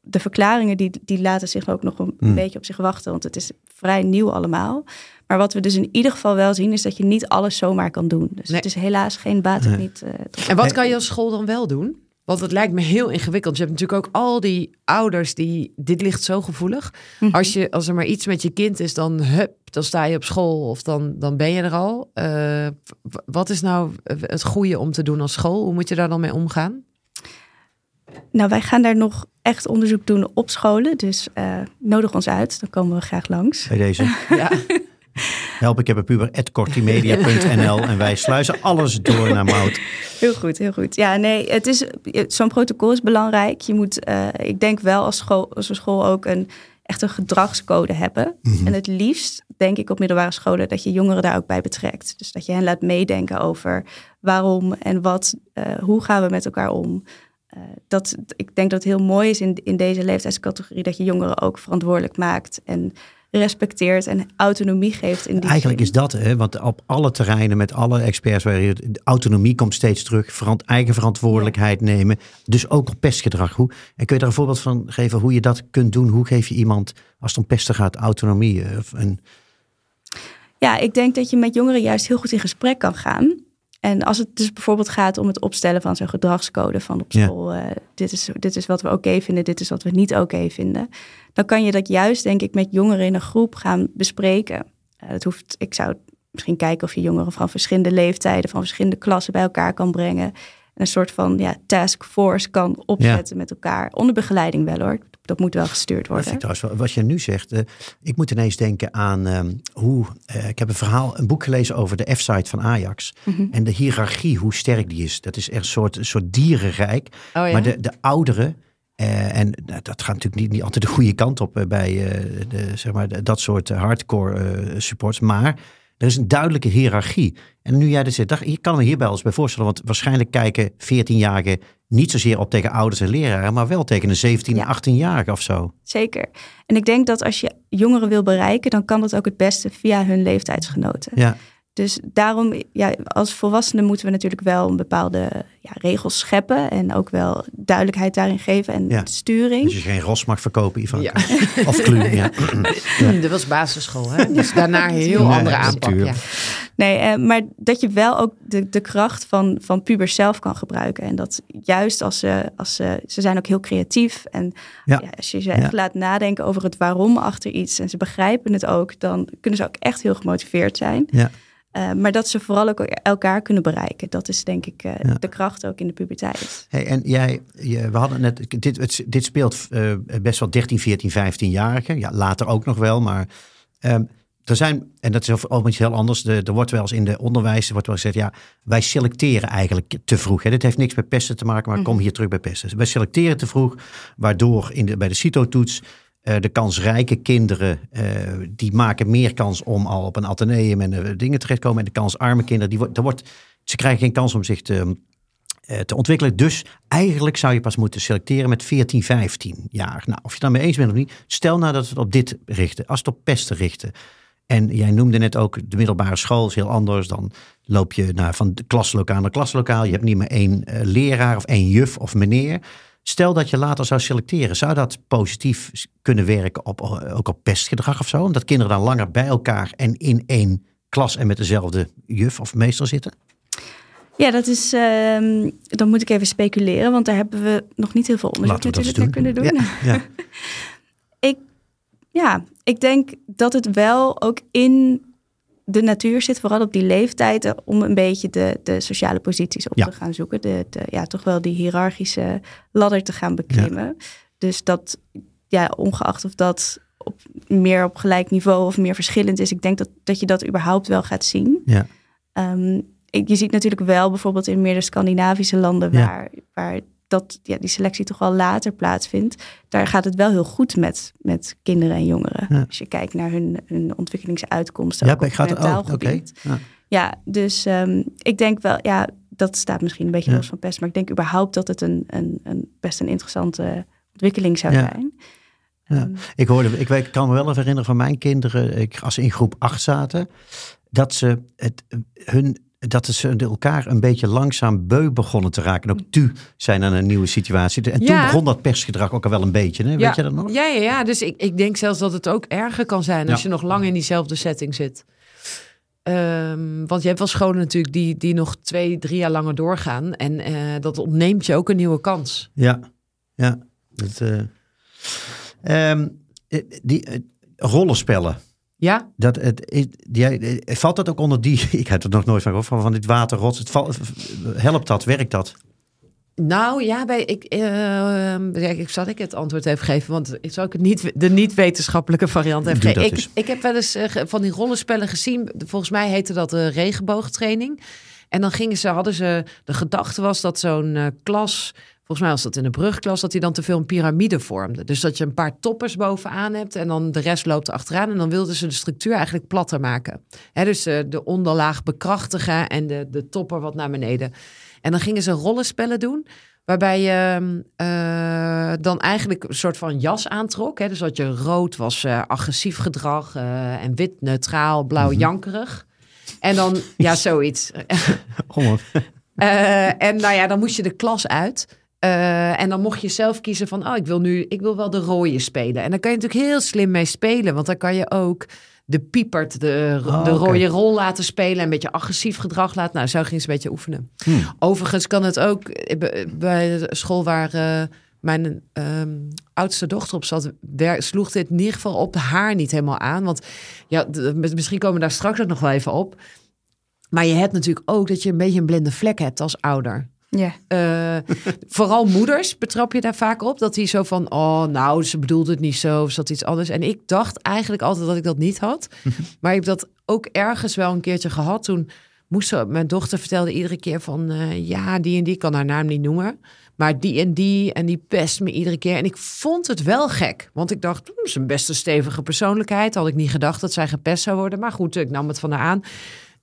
de verklaringen die, die laten zich ook nog een
Hmm.
beetje op zich wachten, want het is vrij nieuw allemaal. Maar wat we dus in ieder geval wel zien, is dat je niet alles zomaar kan doen. Dus
Nee.
het is helaas geen baat
Nee.
niet. eh,
En wat kan je als school dan wel doen? Want het lijkt me heel ingewikkeld. Je hebt natuurlijk ook al die ouders die... Dit ligt zo gevoelig.
Mhm.
Als, je, als er maar iets met je kind is, dan hup, dan sta je op school of dan, dan ben je er al. Eh, wat is nou het goede om te doen als school? Hoe moet je daar dan mee omgaan?
Nou, wij gaan daar nog echt onderzoek doen op scholen. Dus eh, nodig ons uit, dan komen we graag langs.
Bij deze. <laughs>
Ja.
Help, ik heb een puber, kortimedia.nl en wij sluizen alles door naar Mout.
Heel goed, heel goed. Ja, nee, het is zo'n protocol is belangrijk. Je moet, eh, ik denk wel als school, als een school ook een echt een gedragscode hebben.
Mhm.
En het liefst denk ik op middelbare scholen dat je jongeren daar ook bij betrekt. Dus dat je hen laat meedenken over waarom en wat, eh, hoe gaan we met elkaar om. Eh, dat, ik denk dat het heel mooi is in, in deze leeftijdscategorie dat je jongeren ook verantwoordelijk maakt en respecteert en autonomie geeft. In die
Eigenlijk
zin.
is dat, hè, want op alle terreinen met alle experts, waar je, autonomie komt steeds terug, verant, eigen verantwoordelijkheid nemen. Dus ook op pestgedrag. Hoe, en kun je daar een voorbeeld van geven hoe je dat kunt doen? Hoe geef je iemand, als het om pesten gaat, autonomie? eh, Of een,
Ja, ik denk dat je met jongeren juist heel goed in gesprek kan gaan. En als het dus bijvoorbeeld gaat om het opstellen van zo'n gedragscode van op
Ja.
school, eh, dit, is, dit is wat we oké vinden, dit is wat we niet oké vinden. Dan kan je dat juist, denk ik, met jongeren in een groep gaan bespreken. Eh, dat hoeft, ik zou misschien kijken of je jongeren van verschillende leeftijden, van verschillende klassen bij elkaar kan brengen. En een soort van ja, taskforce kan opzetten met elkaar. Onder begeleiding wel hoor. Dat moet wel gestuurd worden.
trouwens wat je nu zegt. eh, ik moet ineens denken aan ehm, hoe. eh, ik heb een verhaal, een boek gelezen over de F-site van Ajax.
Mhm.
En de hiërarchie, hoe sterk die is. Dat is echt een soort, een soort dierenrijk.
Oh ja?
Maar de, de ouderen. eh, en nou, dat gaat natuurlijk niet, niet altijd de goede kant op bij de, zeg maar, dat soort hardcore supports. Maar er is een duidelijke hiërarchie. En nu jij dit zegt, dacht, je kan me hierbij eens bij voorstellen. Want waarschijnlijk kijken 14-jarigen niet zozeer op tegen ouders en leraren. Maar wel tegen een 17,
Ja.
18-jarige of zo.
Zeker. En ik denk dat als je jongeren wil bereiken, dan kan dat ook het beste via hun leeftijdsgenoten.
Ja.
Dus daarom, ja, als volwassenen moeten we natuurlijk wel een bepaalde ja, regels scheppen en ook wel duidelijkheid daarin geven en
Ja.
sturing.
Dus je geen ros mag verkopen, Ivan.
Ja.
Of kluwen, ja. <laughs>
Dat was basisschool, hè? Dus daarna een heel
Nee,
andere aanpak.
Nee, eh, maar dat je wel ook de, de kracht van, van pubers zelf kan gebruiken. En dat juist als ze, als ze, ze zijn ook heel creatief. En
Ja.
ja, als je ze echt
Ja.
laat nadenken over het waarom achter iets. En ze begrijpen het ook, dan kunnen ze ook echt heel gemotiveerd zijn.
Ja.
Eh, maar dat ze vooral ook elkaar kunnen bereiken. Dat is denk ik eh,
Ja.
de kracht ook in de puberteit.
Hey, en jij, je, we hadden net, dit, het, dit speelt eh, best wel 13, 14, 15-jarigen. Ja, later ook nog wel, maar ehm, er zijn, en dat is over overigens heel anders, de, er wordt wel eens in de onderwijs, er wordt wel gezegd, ja, wij selecteren eigenlijk te vroeg. Hè. Dit heeft niks met pesten te maken, maar ik kom hier terug bij pesten. Wij selecteren te vroeg, waardoor in de, bij de CITO-toets eh, de kansrijke kinderen, eh, die maken meer kans om al op een ateneum en eh, dingen terechtkomen. En de kansarme kinderen, die er wordt, ze krijgen geen kans om zich te, te ontwikkelen. Dus eigenlijk zou je pas moeten selecteren met 14, 15 jaar. Nou, of je daarmee eens bent of niet, stel nou dat we het op dit richten, als het op pesten richten. En jij noemde net ook de middelbare school is heel anders. Dan loop je naar, van klaslokaal naar klaslokaal. Je hebt niet meer één leraar of één juf of meneer. Stel dat je later zou selecteren, zou dat positief kunnen werken op, eh, ook op pestgedrag of zo? Omdat kinderen dan langer bij elkaar en in één klas en met dezelfde juf of meester zitten?
Ja, dat is. ehm, dan moet ik even speculeren, want daar hebben we nog niet heel veel onderzoek natuurlijk naar kunnen doen.
Ja, <laughs> ja.
Ja, ik denk dat het wel ook in de natuur zit, vooral op die leeftijden, om een beetje de, de sociale posities op
Ja.
te gaan zoeken. De, de, ja, toch wel die hiërarchische ladder te gaan beklimmen. Dus dat, ja, ongeacht of dat op, meer op gelijk niveau of meer verschillend is, ik denk dat, dat je dat überhaupt wel gaat zien.
Ja.
Ik- je ziet natuurlijk wel bijvoorbeeld in meer de Scandinavische landen waar, waar dat, ja, die selectie toch wel later plaatsvindt. Daar gaat het wel heel goed met, met kinderen en jongeren.
Ja.
Als je kijkt naar hun, hun ontwikkelingsuitkomsten.
Ja, ik ga het
mentaal
ook. Oké.
gebied.
Ja.
Ja, dus ehm, ik denk wel, ja, dat staat misschien een beetje los van pest. Maar ik denk überhaupt dat het een, een, een best een interessante ontwikkeling zou zijn.
Ja.
Ehm,
Ik, hoorde, ik kan me wel even herinneren van mijn kinderen, ik, als ze in groep 8 zaten, dat ze, het, hun, dat ze elkaar een beetje langzaam beu begonnen te raken. En ook tu zijn aan een nieuwe situatie. En toen
Ja.
begon dat persgedrag ook al wel een beetje. Hè? Weet je dat nog?
Ja, ja, ja. Dus ik, ik denk zelfs dat het ook erger kan zijn als
Ja.
je nog lang in diezelfde setting zit. Ehm, want je hebt wel scholen natuurlijk die, die nog twee, drie jaar langer doorgaan. En eh, dat ontneemt je ook een nieuwe kans.
Ja, ja. Dat, eh, ehm, eh, die rollenspellen.
Ja,
Dat, het, het- eh, valt dat ook onder die? <laughs> Ik heb er nog nooit van gehoord van, van dit waterrots. Het val, helpt dat? Werkt dat?
nou ja, bij, ik, ja, ik zal ik het antwoord even geven. Want ik zal ik het niet, de niet-wetenschappelijke variant even geven. Ik, ik heb wel eens eh, van die rollenspellen gezien. Volgens mij heette dat de regenboogtraining. En dan gingen ze, hadden ze, de gedachte was dat zo'n eh, klas, volgens mij was dat in de brugklas, dat die dan te veel een piramide vormde. Dus dat je een paar toppers bovenaan hebt en dan de rest loopt achteraan. En dan wilden ze de structuur eigenlijk platter maken. Hè, dus eh, de onderlaag bekrachtigen en de, de topper wat naar beneden. En dan gingen ze rollenspellen doen. Waarbij je eh, dan eigenlijk een soort van jas aantrok. Hè? Dus dat je rood was eh, agressief gedrag en wit neutraal, blauw jankerig. En dan, ja, zoiets. <laughs> En nou ja, dan moest je de klas uit. Eh, en dan mocht je zelf kiezen van, oh, ik wil nu, ik wil wel de rode spelen. En dan kan je natuurlijk heel slim mee spelen, want dan kan je ook de piepert, de,
Oh,
de rode rol laten spelen en een beetje agressief gedrag laten. Nou, zo ging ze een beetje oefenen.
Hmm.
Overigens kan het ook eh, bij- bij de school waar eh, mijn ehm, oudste dochter op zat, sloeg dit in ieder geval op haar niet helemaal aan. Want ja, misschien komen we daar straks ook nog wel even op. Maar je hebt natuurlijk ook dat je een beetje een blinde vlek hebt als ouder.
Ja.
Eh, vooral moeders betrap je daar vaak op. Dat die zo van, oh nou, ze bedoelde het niet zo. Of dat iets anders? En ik dacht eigenlijk altijd dat ik dat niet had. <laughs> maar ik heb dat ook ergens wel een keertje gehad. Toen moest ze, mijn dochter vertelde iedere keer van... eh, ja, die en die kan haar naam niet noemen. Maar die en die en die pest me iedere keer. En ik vond het wel gek. Want ik dacht, hm, is een best een stevige persoonlijkheid. Had ik niet gedacht dat zij gepest zou worden. Maar goed, ik nam het van haar aan.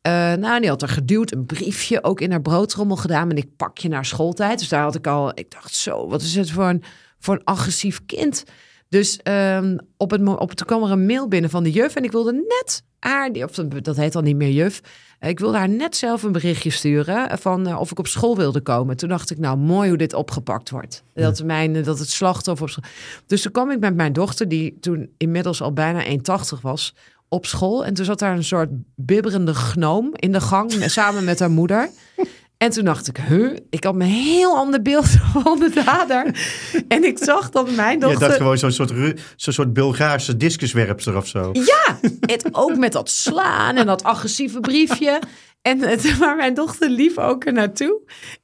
Eh, nou, die had er geduwd, een briefje ook in haar broodrommel gedaan. En ik pak je naar schooltijd. Dus daar had ik al, ik dacht zo, wat is het voor een, voor een agressief kind? Dus ehm, op het, op, toen kwam er een mail binnen van de juf. En ik wilde net haar, of dat heet al niet meer juf. Eh, Ik wilde haar net zelf een berichtje sturen van eh, of ik op school wilde komen. Toen dacht ik, nou mooi hoe dit opgepakt wordt. Dat, mijn, dat het slachtoffer op school. Dus toen kwam ik met mijn dochter, die toen inmiddels al bijna 1,80 was, op school. En toen zat daar een soort bibberende gnoom in de gang samen met haar moeder. En toen dacht ik, huh? Ik had een heel ander beeld <laughs> van de dader. En ik zag dat mijn
Je
dochter...
dacht gewoon zo'n soort, zo'n soort Bulgaarse discuswerpster of zo.
Ja, het ook met dat slaan en dat agressieve briefje. En het, <laughs> maar mijn dochter liep ook er naartoe.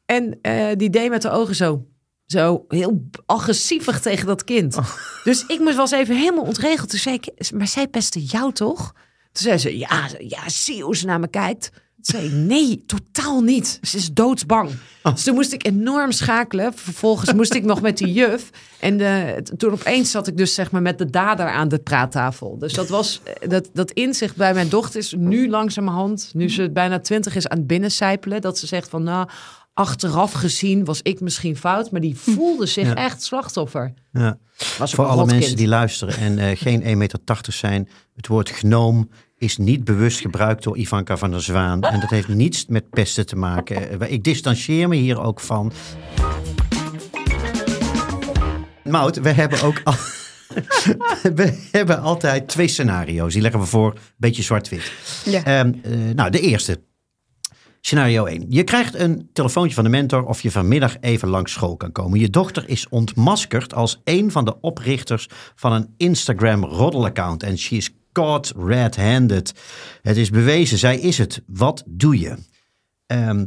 En eh, die deed met de ogen zo, zo heel agressievig tegen dat kind. Dus ik moest was even helemaal ontregeld. Toen zei ik, maar zij pestte jou toch? Toen zei ze, ja, ja zie hoe ze naar me kijkt. Toen zei ik, nee, totaal niet. Ze is doodsbang. Dus toen moest ik enorm schakelen. Vervolgens moest ik nog met die juf. En de, toen opeens zat ik dus zeg maar met de dader aan de praattafel. Dus dat was eh, dat, dat inzicht bij mijn dochter is nu langzamerhand, nu ze bijna twintig is aan het binnencijpelen, dat ze zegt van nou, achteraf gezien was ik misschien fout, maar die voelde zich
Ja.
echt slachtoffer.
Ja.
Was
Voor alle mensen die luisteren en eh, geen 1,80 meter zijn. Het woord gnoom is niet bewust gebruikt door Ivanka van der Zwaan. En dat heeft niets met pesten te maken. Eh, Ik distancieer me hier ook van. Mout, we hebben ook al... <laughs> we hebben altijd twee scenario's. Die leggen we voor, een beetje zwart-wit.
Ja.
Ehm, eh, nou, de eerste. Scenario 1. Je krijgt een telefoontje van de mentor of je vanmiddag even langs school kan komen. Je dochter is ontmaskerd als een van de oprichters van een Instagram roddelaccount. En she is caught red-handed. Het is bewezen, zij is het. Wat doe je? Ehm,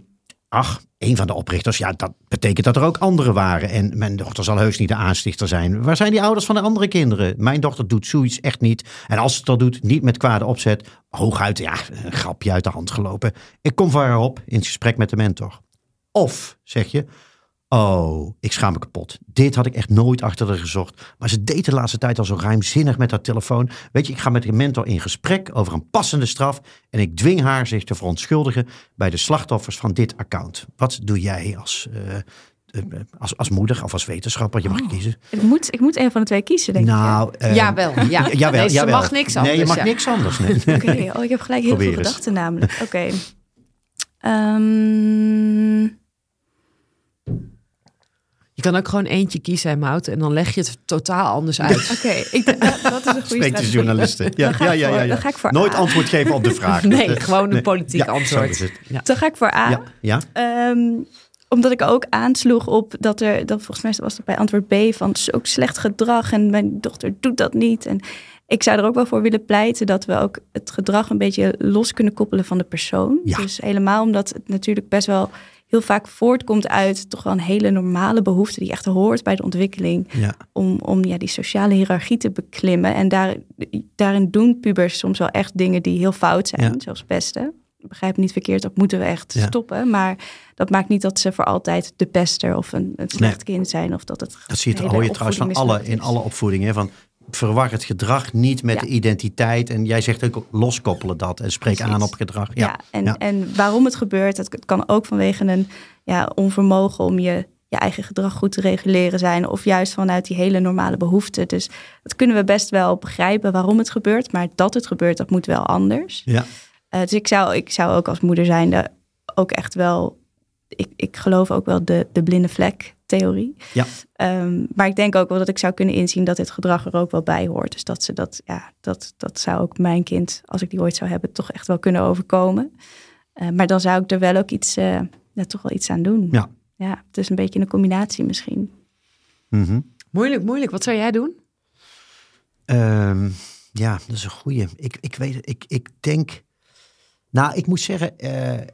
ach, een van de oprichters, ja, dat betekent dat er ook anderen waren. En mijn dochter zal heus niet de aanstichter zijn. Waar zijn die ouders van de andere kinderen? Mijn dochter doet zoiets echt niet. En als ze het al doet, niet met kwade opzet. Hooguit, ja, een grapje uit de hand gelopen. Ik kom voor haar op in gesprek met de mentor. Of, zeg je, Oh, ik schaam me kapot. Dit had ik echt nooit achter haar gezocht. Maar ze deed de laatste tijd al zo ruimzinnig met haar telefoon. Weet je, ik ga met de mentor in gesprek over een passende straf. En ik dwing haar zich te verontschuldigen bij de slachtoffers van dit account. Wat doe jij als, eh, eh, als, als moeder of als wetenschapper? Je mag
Oh.
kiezen.
Ik moet, ik moet een van de twee kiezen, denk
Nou, eh,
Jawel, <laughs> ja.
jawel,
Nee, ze
jawel.
mag niks anders,
Nee, je mag
ja.
niks anders. Nee.
ik. <laughs> Oké, oh, ik heb gelijk heel
Probeer
veel
eens.
gedachten namelijk. Oké. Ehm,
kan ook gewoon eentje kiezen, hè, Mout. En dan leg je het totaal anders uit. <laughs>
Oké, ik dat is een goede
Spreekt de journalisten. Ja, ja, ja, ja, ja.
dan ga ik voor
Nooit
A.
antwoord geven op de <laughs> vraag.
Nee, gewoon een politiek
Ja,
antwoord.
zo is het.
Ja.
Dan ga ik voor A.
Ja, ja.
Ehm, omdat ik ook aansloeg op dat er, dat volgens mij was dat bij antwoord B van het is ook slecht gedrag en mijn dochter doet dat niet. En ik zou er ook wel voor willen pleiten dat we ook het gedrag een beetje los kunnen koppelen van de persoon.
Ja.
Dus helemaal omdat het natuurlijk best wel heel vaak voortkomt uit toch wel een hele normale behoefte die echt hoort bij de ontwikkeling
ja.
om, om ja, die sociale hiërarchie te beklimmen. En daar, daarin doen pubers soms wel echt dingen die heel fout zijn,
Ja.
zoals pesten. Begrijp niet verkeerd, dat moeten we echt
Ja.
stoppen. Maar dat maakt niet dat ze voor altijd de pester of een, een slecht kind zijn. Of dat het
Dat zie je, hoor je trouwens van alle, in alle opvoedingen. Van, verwar het gedrag niet met de identiteit. En jij zegt ook loskoppelen dat en spreek
Precies.
aan op gedrag.
Ja,
Ja,
en, en waarom het gebeurt, dat het kan ook vanwege een ja, onvermogen om je, je eigen gedrag goed te reguleren zijn. Of juist vanuit die hele normale behoeften. Dus dat kunnen we best wel begrijpen waarom het gebeurt. Maar dat het gebeurt, dat moet wel anders.
ja.
Eh, dus ik zou, ik zou ook als moeder zijnde ook echt wel... Ik, ik geloof ook wel de, de blinde vlek theorie.
Ja.
Ehm, maar ik denk ook wel dat ik zou kunnen inzien dat dit gedrag er ook wel bij hoort. Dus dat ze dat, ja, dat, dat zou ook mijn kind, als ik die ooit zou hebben, toch echt wel kunnen overkomen. Eh, maar dan zou ik er wel ook iets, eh, ja, toch wel iets aan doen.
Ja.
Ja, het is een beetje een combinatie misschien.
Mhm.
Moeilijk, moeilijk. Wat zou jij doen?
Ehm, ja, dat is een goeie. Ik, ik weet ik, ik denk... Nou, ik moet zeggen, eh,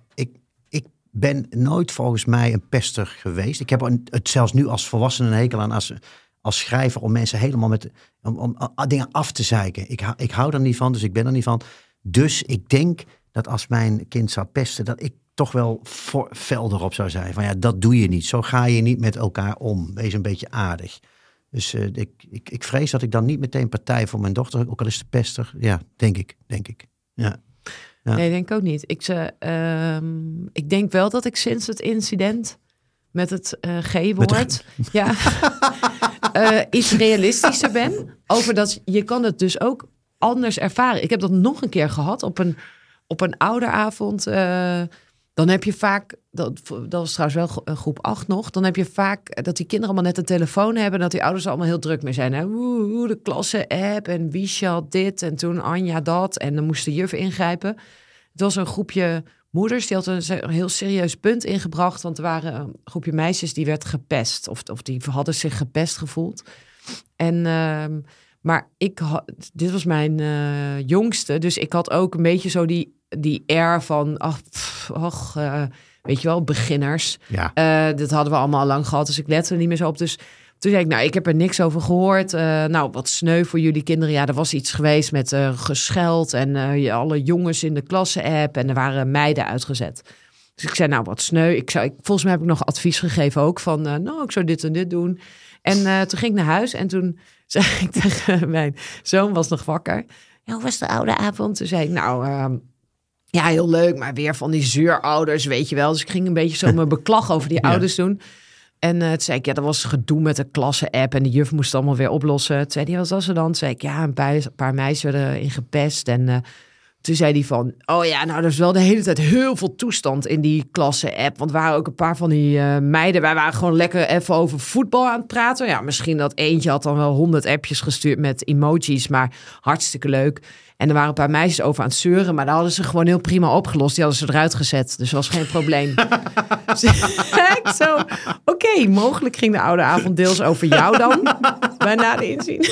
ben nooit volgens mij een pester geweest. Ik heb het zelfs nu als volwassene een hekel aan als, als schrijver om mensen helemaal met om, om, om dingen af te zeiken. Ik, ik hou er niet van, dus ik ben er niet van. Dus ik denk dat als mijn kind zou pesten, dat ik toch wel voor, zou zijn. Van ja, dat doe je niet. Zo ga je niet met elkaar om. Wees een beetje aardig. Dus eh, ik, ik, ik vrees dat ik dan niet meteen partij voor mijn dochter, ook al is de pester. Ja, denk ik, denk ik. Ja. Ja.
Nee, denk ik ook niet. Ik, ze, ehm, ik denk wel dat ik sinds het incident met het eh G-woord ja, <laughs> eh, iets realistischer ben. Over dat je kan het dus ook anders ervaren. Ik heb dat nog een keer gehad op een, op een ouderavond. eh, dan heb je vaak, dat, dat was trouwens wel eh, groep 8 nog, dan heb je vaak dat die kinderen allemaal net een telefoon hebben en dat die ouders er allemaal heel druk mee zijn. Hè? Oeh, de klasse-app en wie had dit en toen Anja dat en dan moest de juf ingrijpen. Het was een groepje moeders, die had een heel serieus punt ingebracht, want er waren een groepje meisjes die werd gepest of, of die hadden zich gepest gevoeld. En, ehm, maar ik had, dit was mijn eh, jongste, dus ik had ook een beetje zo die, die air van, ach, pff, ach eh, weet je wel, beginners.
Ja.
Eh, dat hadden we allemaal al lang gehad, dus ik lette er niet meer zo op. Dus toen zei ik, nou, ik heb er niks over gehoord. Eh, nou, wat sneu voor jullie kinderen. Ja, er was iets geweest met gescheld en alle jongens in de klasse-app en er waren meiden uitgezet. Dus ik zei, nou, wat sneu. Ik zou, ik, volgens mij heb ik nog advies gegeven ook van, nou, ik zou dit en dit doen. En eh, toen ging ik naar huis en toen <laughs> zei ik tegen mijn zoon, was nog wakker. Ja, hoe was de oude avond? Toen zei ik, nou, ehm, ja, heel leuk, maar weer van die zuurouders, weet je wel. Dus ik ging een beetje zo <laughs> mijn beklag over die
Ja.
ouders doen. En eh toen zei ik, ja, dat was gedoe met de klasse-app en de juf moest het allemaal weer oplossen. Toen zei hij, wat was er dan? Toen zei ik, ja, een paar, een paar meisjes werden in gepest. En eh, toen zei hij van, oh ja, nou, er is wel de hele tijd heel veel toestand in die klasse-app. Want er waren ook een paar van die eh, meiden, wij waren gewoon lekker even over voetbal aan het praten. Ja, misschien dat eentje had dan wel honderd appjes gestuurd met emojis, maar hartstikke leuk. En er waren een paar meisjes over aan het zeuren, maar daar hadden ze gewoon heel prima opgelost. Die hadden ze eruit gezet, dus dat was geen probleem. <laughs> Dus ik zo, oké, mogelijk ging de oude avond deels over jou dan, bij na de inzien.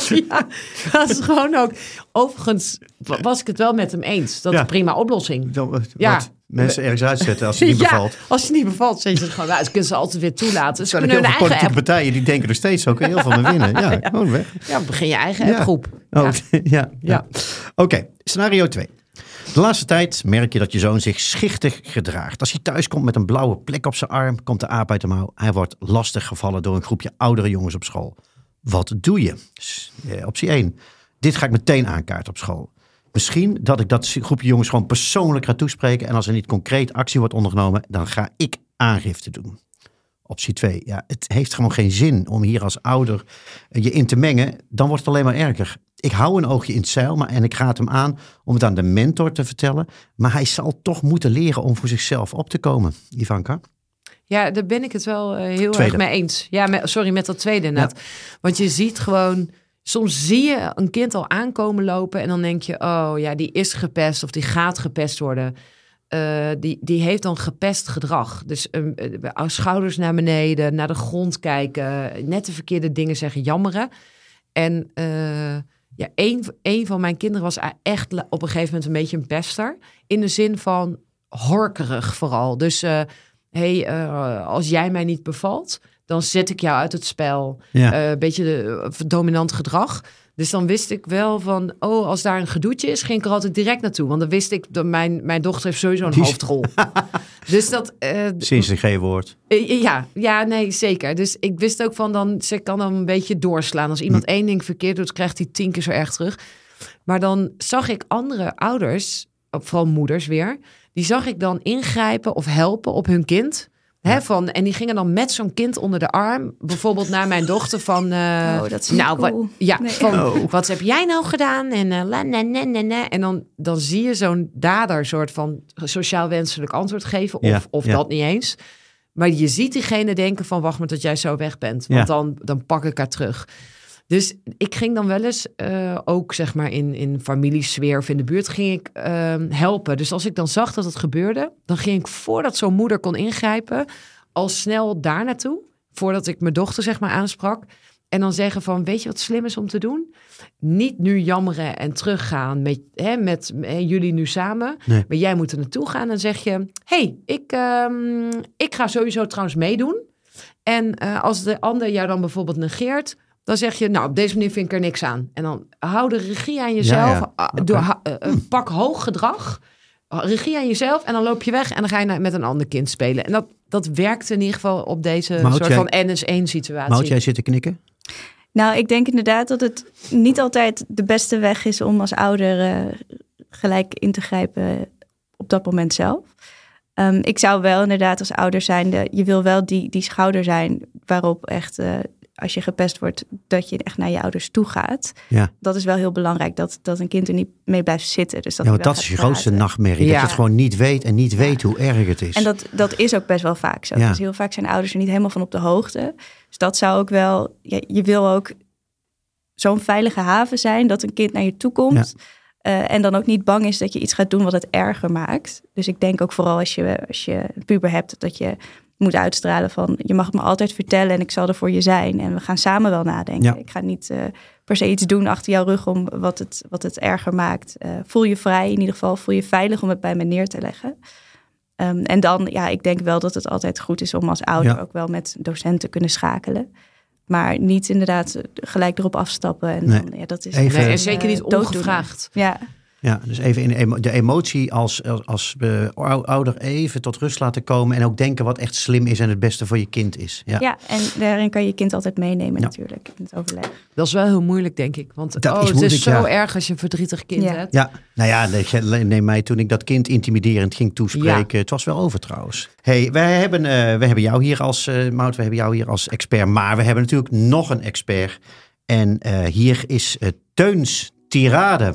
<laughs> ja, dat is gewoon ook. Overigens wa- was ik het wel met hem eens. Dat
Ja.
een prima oplossing.
Dan,
Ja,
wat? mensen ergens uitzetten als het niet <laughs>
ja,
bevalt.
als je niet bevalt, je het gewoon uit. Ze kunnen ze altijd weer toelaten.
Er
Ze
zijn ook
kunnen
heel
hun
veel
eigen
politieke
app...
partijen die denken nog steeds je heel veel mee winnen. <laughs> Ja, gewoon weg.
Ja, begin je eigen appgroep.
Oh,
Ja.
ja. ja,
Ja.
Oké, scenario 2. De laatste tijd merk je dat je zoon zich schichtig gedraagt. Als hij thuis komt met een blauwe plek op zijn arm, komt de aap uit de mouw. Hij wordt lastig gevallen door een groepje oudere jongens op school. Wat doe je? Eh, Optie 1. Dit ga ik meteen aankaarten op school. Misschien dat ik dat groepje jongens gewoon persoonlijk ga toespreken. En als er niet concreet actie wordt ondergenomen, dan ga ik aangifte doen. Optie 2. Ja, het heeft gewoon geen zin om hier als ouder eh, je in te mengen. Dan wordt het alleen maar erger. Ik hou een oogje in het zeil maar, en ik raad hem aan om het aan de mentor te vertellen. Maar hij zal toch moeten leren om voor zichzelf op te komen. Ivanka?
Ja, daar ben ik het wel eh, heel
Tweede.
erg mee eens. Ja, met- sorry, met dat tweede inderdaad. Want je ziet gewoon... Soms zie je een kind al aankomen lopen en dan denk je... oh ja, die is gepest of die gaat gepest worden. Eh, die, die heeft dan gepest gedrag. Dus ehm, eh, schouders naar beneden, naar de grond kijken... net de verkeerde dingen zeggen, jammeren. En ja, een, een van mijn kinderen was echt la- op een gegeven moment een beetje een pester. In de zin van horkerig vooral. Dus... hey, eh, als jij mij niet bevalt, dan zet ik jou uit het spel.
Ja.
Eh, beetje de, of dominant gedrag. Dus dan wist ik wel van, oh, als daar een gedoetje is, ging ik er altijd direct naartoe. Want dan wist ik, dat mijn, mijn dochter heeft sowieso een
Die
hoofdrol. <laughs> dus dat, eh,
Sinds een G-woord.
eh, Ja, ja, nee, zeker. Dus ik wist ook van dan, ze kan dan een beetje doorslaan. Als iemand één ding verkeerd doet, krijgt hij tien keer zo erg terug. Maar dan zag ik andere ouders, vooral moeders weer, die zag ik dan ingrijpen of helpen op hun kind. Hè, van, en die gingen dan met zo'n kind onder de arm, bijvoorbeeld naar mijn dochter van... eh,
Oh, dat is
nou,
cool.
wat, ja,
Nee.
van,
Oh.
wat heb jij nou gedaan? En, eh, la, na, na, na, na. en dan, dan zie je zo'n dader soort van sociaal wenselijk antwoord geven. Of,
Ja,
of
ja.
dat niet eens. Maar je ziet diegene denken van wacht maar tot jij zo weg bent. Want
Ja.
dan, dan pak ik haar terug. Dus ik ging dan wel eens eh, ook zeg maar in, in familiesfeer of in de buurt ging ik ehm, helpen. Dus als ik dan zag dat het gebeurde, dan ging ik voordat zo'n moeder kon ingrijpen al snel daar naartoe. Voordat ik mijn dochter zeg maar aansprak. En dan zeggen van, weet je wat slim is om te doen? Niet nu jammeren en teruggaan met, hè, met hè, jullie nu samen.
Nee.
Maar jij moet er naartoe gaan en zeg je... hey, ik, ehm, ik ga sowieso trouwens meedoen. En eh, als de ander jou dan bijvoorbeeld negeert... dan zeg je, nou, op deze manier vind ik er niks aan. En dan hou de regie aan jezelf.
ja.
Ah, ha- eh, pak hoog gedrag. Regie aan jezelf en dan loop je weg... en dan ga je naar- met een ander kind spelen. En dat, dat werkt in ieder geval op deze
Mout,
soort
jij-
van NS1-situatie.
Mout, jij zit te knikken?
Nou, ik denk inderdaad dat het niet altijd de beste weg is om als ouder eh, gelijk in te grijpen op dat moment zelf. Ehm, ik zou wel inderdaad als ouder zijnde, je wil wel die, die schouder zijn waarop echt, eh, als je gepest wordt, dat je echt naar je ouders toe gaat.
Ja.
Dat is wel heel belangrijk, dat, dat een kind er niet mee blijft zitten. Dus dat
ja, want dat is je grootste nachtmerrie. Dat je het gewoon niet weet en niet weet hoe erg het is.
En dat, dat is ook best wel vaak zo.
Ja.
Dus heel vaak zijn ouders er niet helemaal van op de hoogte. Dus dat zou ook wel... Ja, je wil ook zo'n veilige haven zijn dat een kind naar je toe komt. eh, en dan ook niet bang is dat je iets gaat doen wat het erger maakt. Dus ik denk ook vooral als je, als je een puber hebt... dat je moet uitstralen van... je mag het me altijd vertellen en ik zal er voor je zijn. En we gaan samen wel nadenken.
Ja.
Ik ga niet eh, per se iets doen achter jouw rug... om wat het, wat het erger maakt. Eh, voel je vrij, in ieder geval voel je veilig om het bij me neer te leggen. Ehm, en dan, ja, ik denk wel dat het altijd goed is om als ouder
Ja.
ook wel met docenten te kunnen schakelen. Maar niet inderdaad gelijk erop afstappen. En
Nee.
dan, ja, dat is
Even-
Nee,
Eh,
en zeker niet
dooddoener.
ongevraagd.
Ja,
Ja, dus even in de, emo- de emotie als, als, als ou- ouder even tot rust laten komen. En ook denken wat echt slim is en het beste voor je kind is. Ja,
ja. en daarin kan je kind altijd meenemen
Ja.
natuurlijk in het overleg.
Dat is wel heel moeilijk, denk ik. Want
Dat
oh,
is
het is zo
ja.
erg als je een verdrietig kind
Ja.
hebt.
Ja, nou ja, nee, neem mij toen ik dat kind intimiderend ging toespreken. Het was wel over trouwens. hey, wij hebben, eh, we hebben jou hier als, eh Mout, we hebben jou hier als expert. Maar we hebben natuurlijk nog een expert. En eh, hier is Teuns Tirade.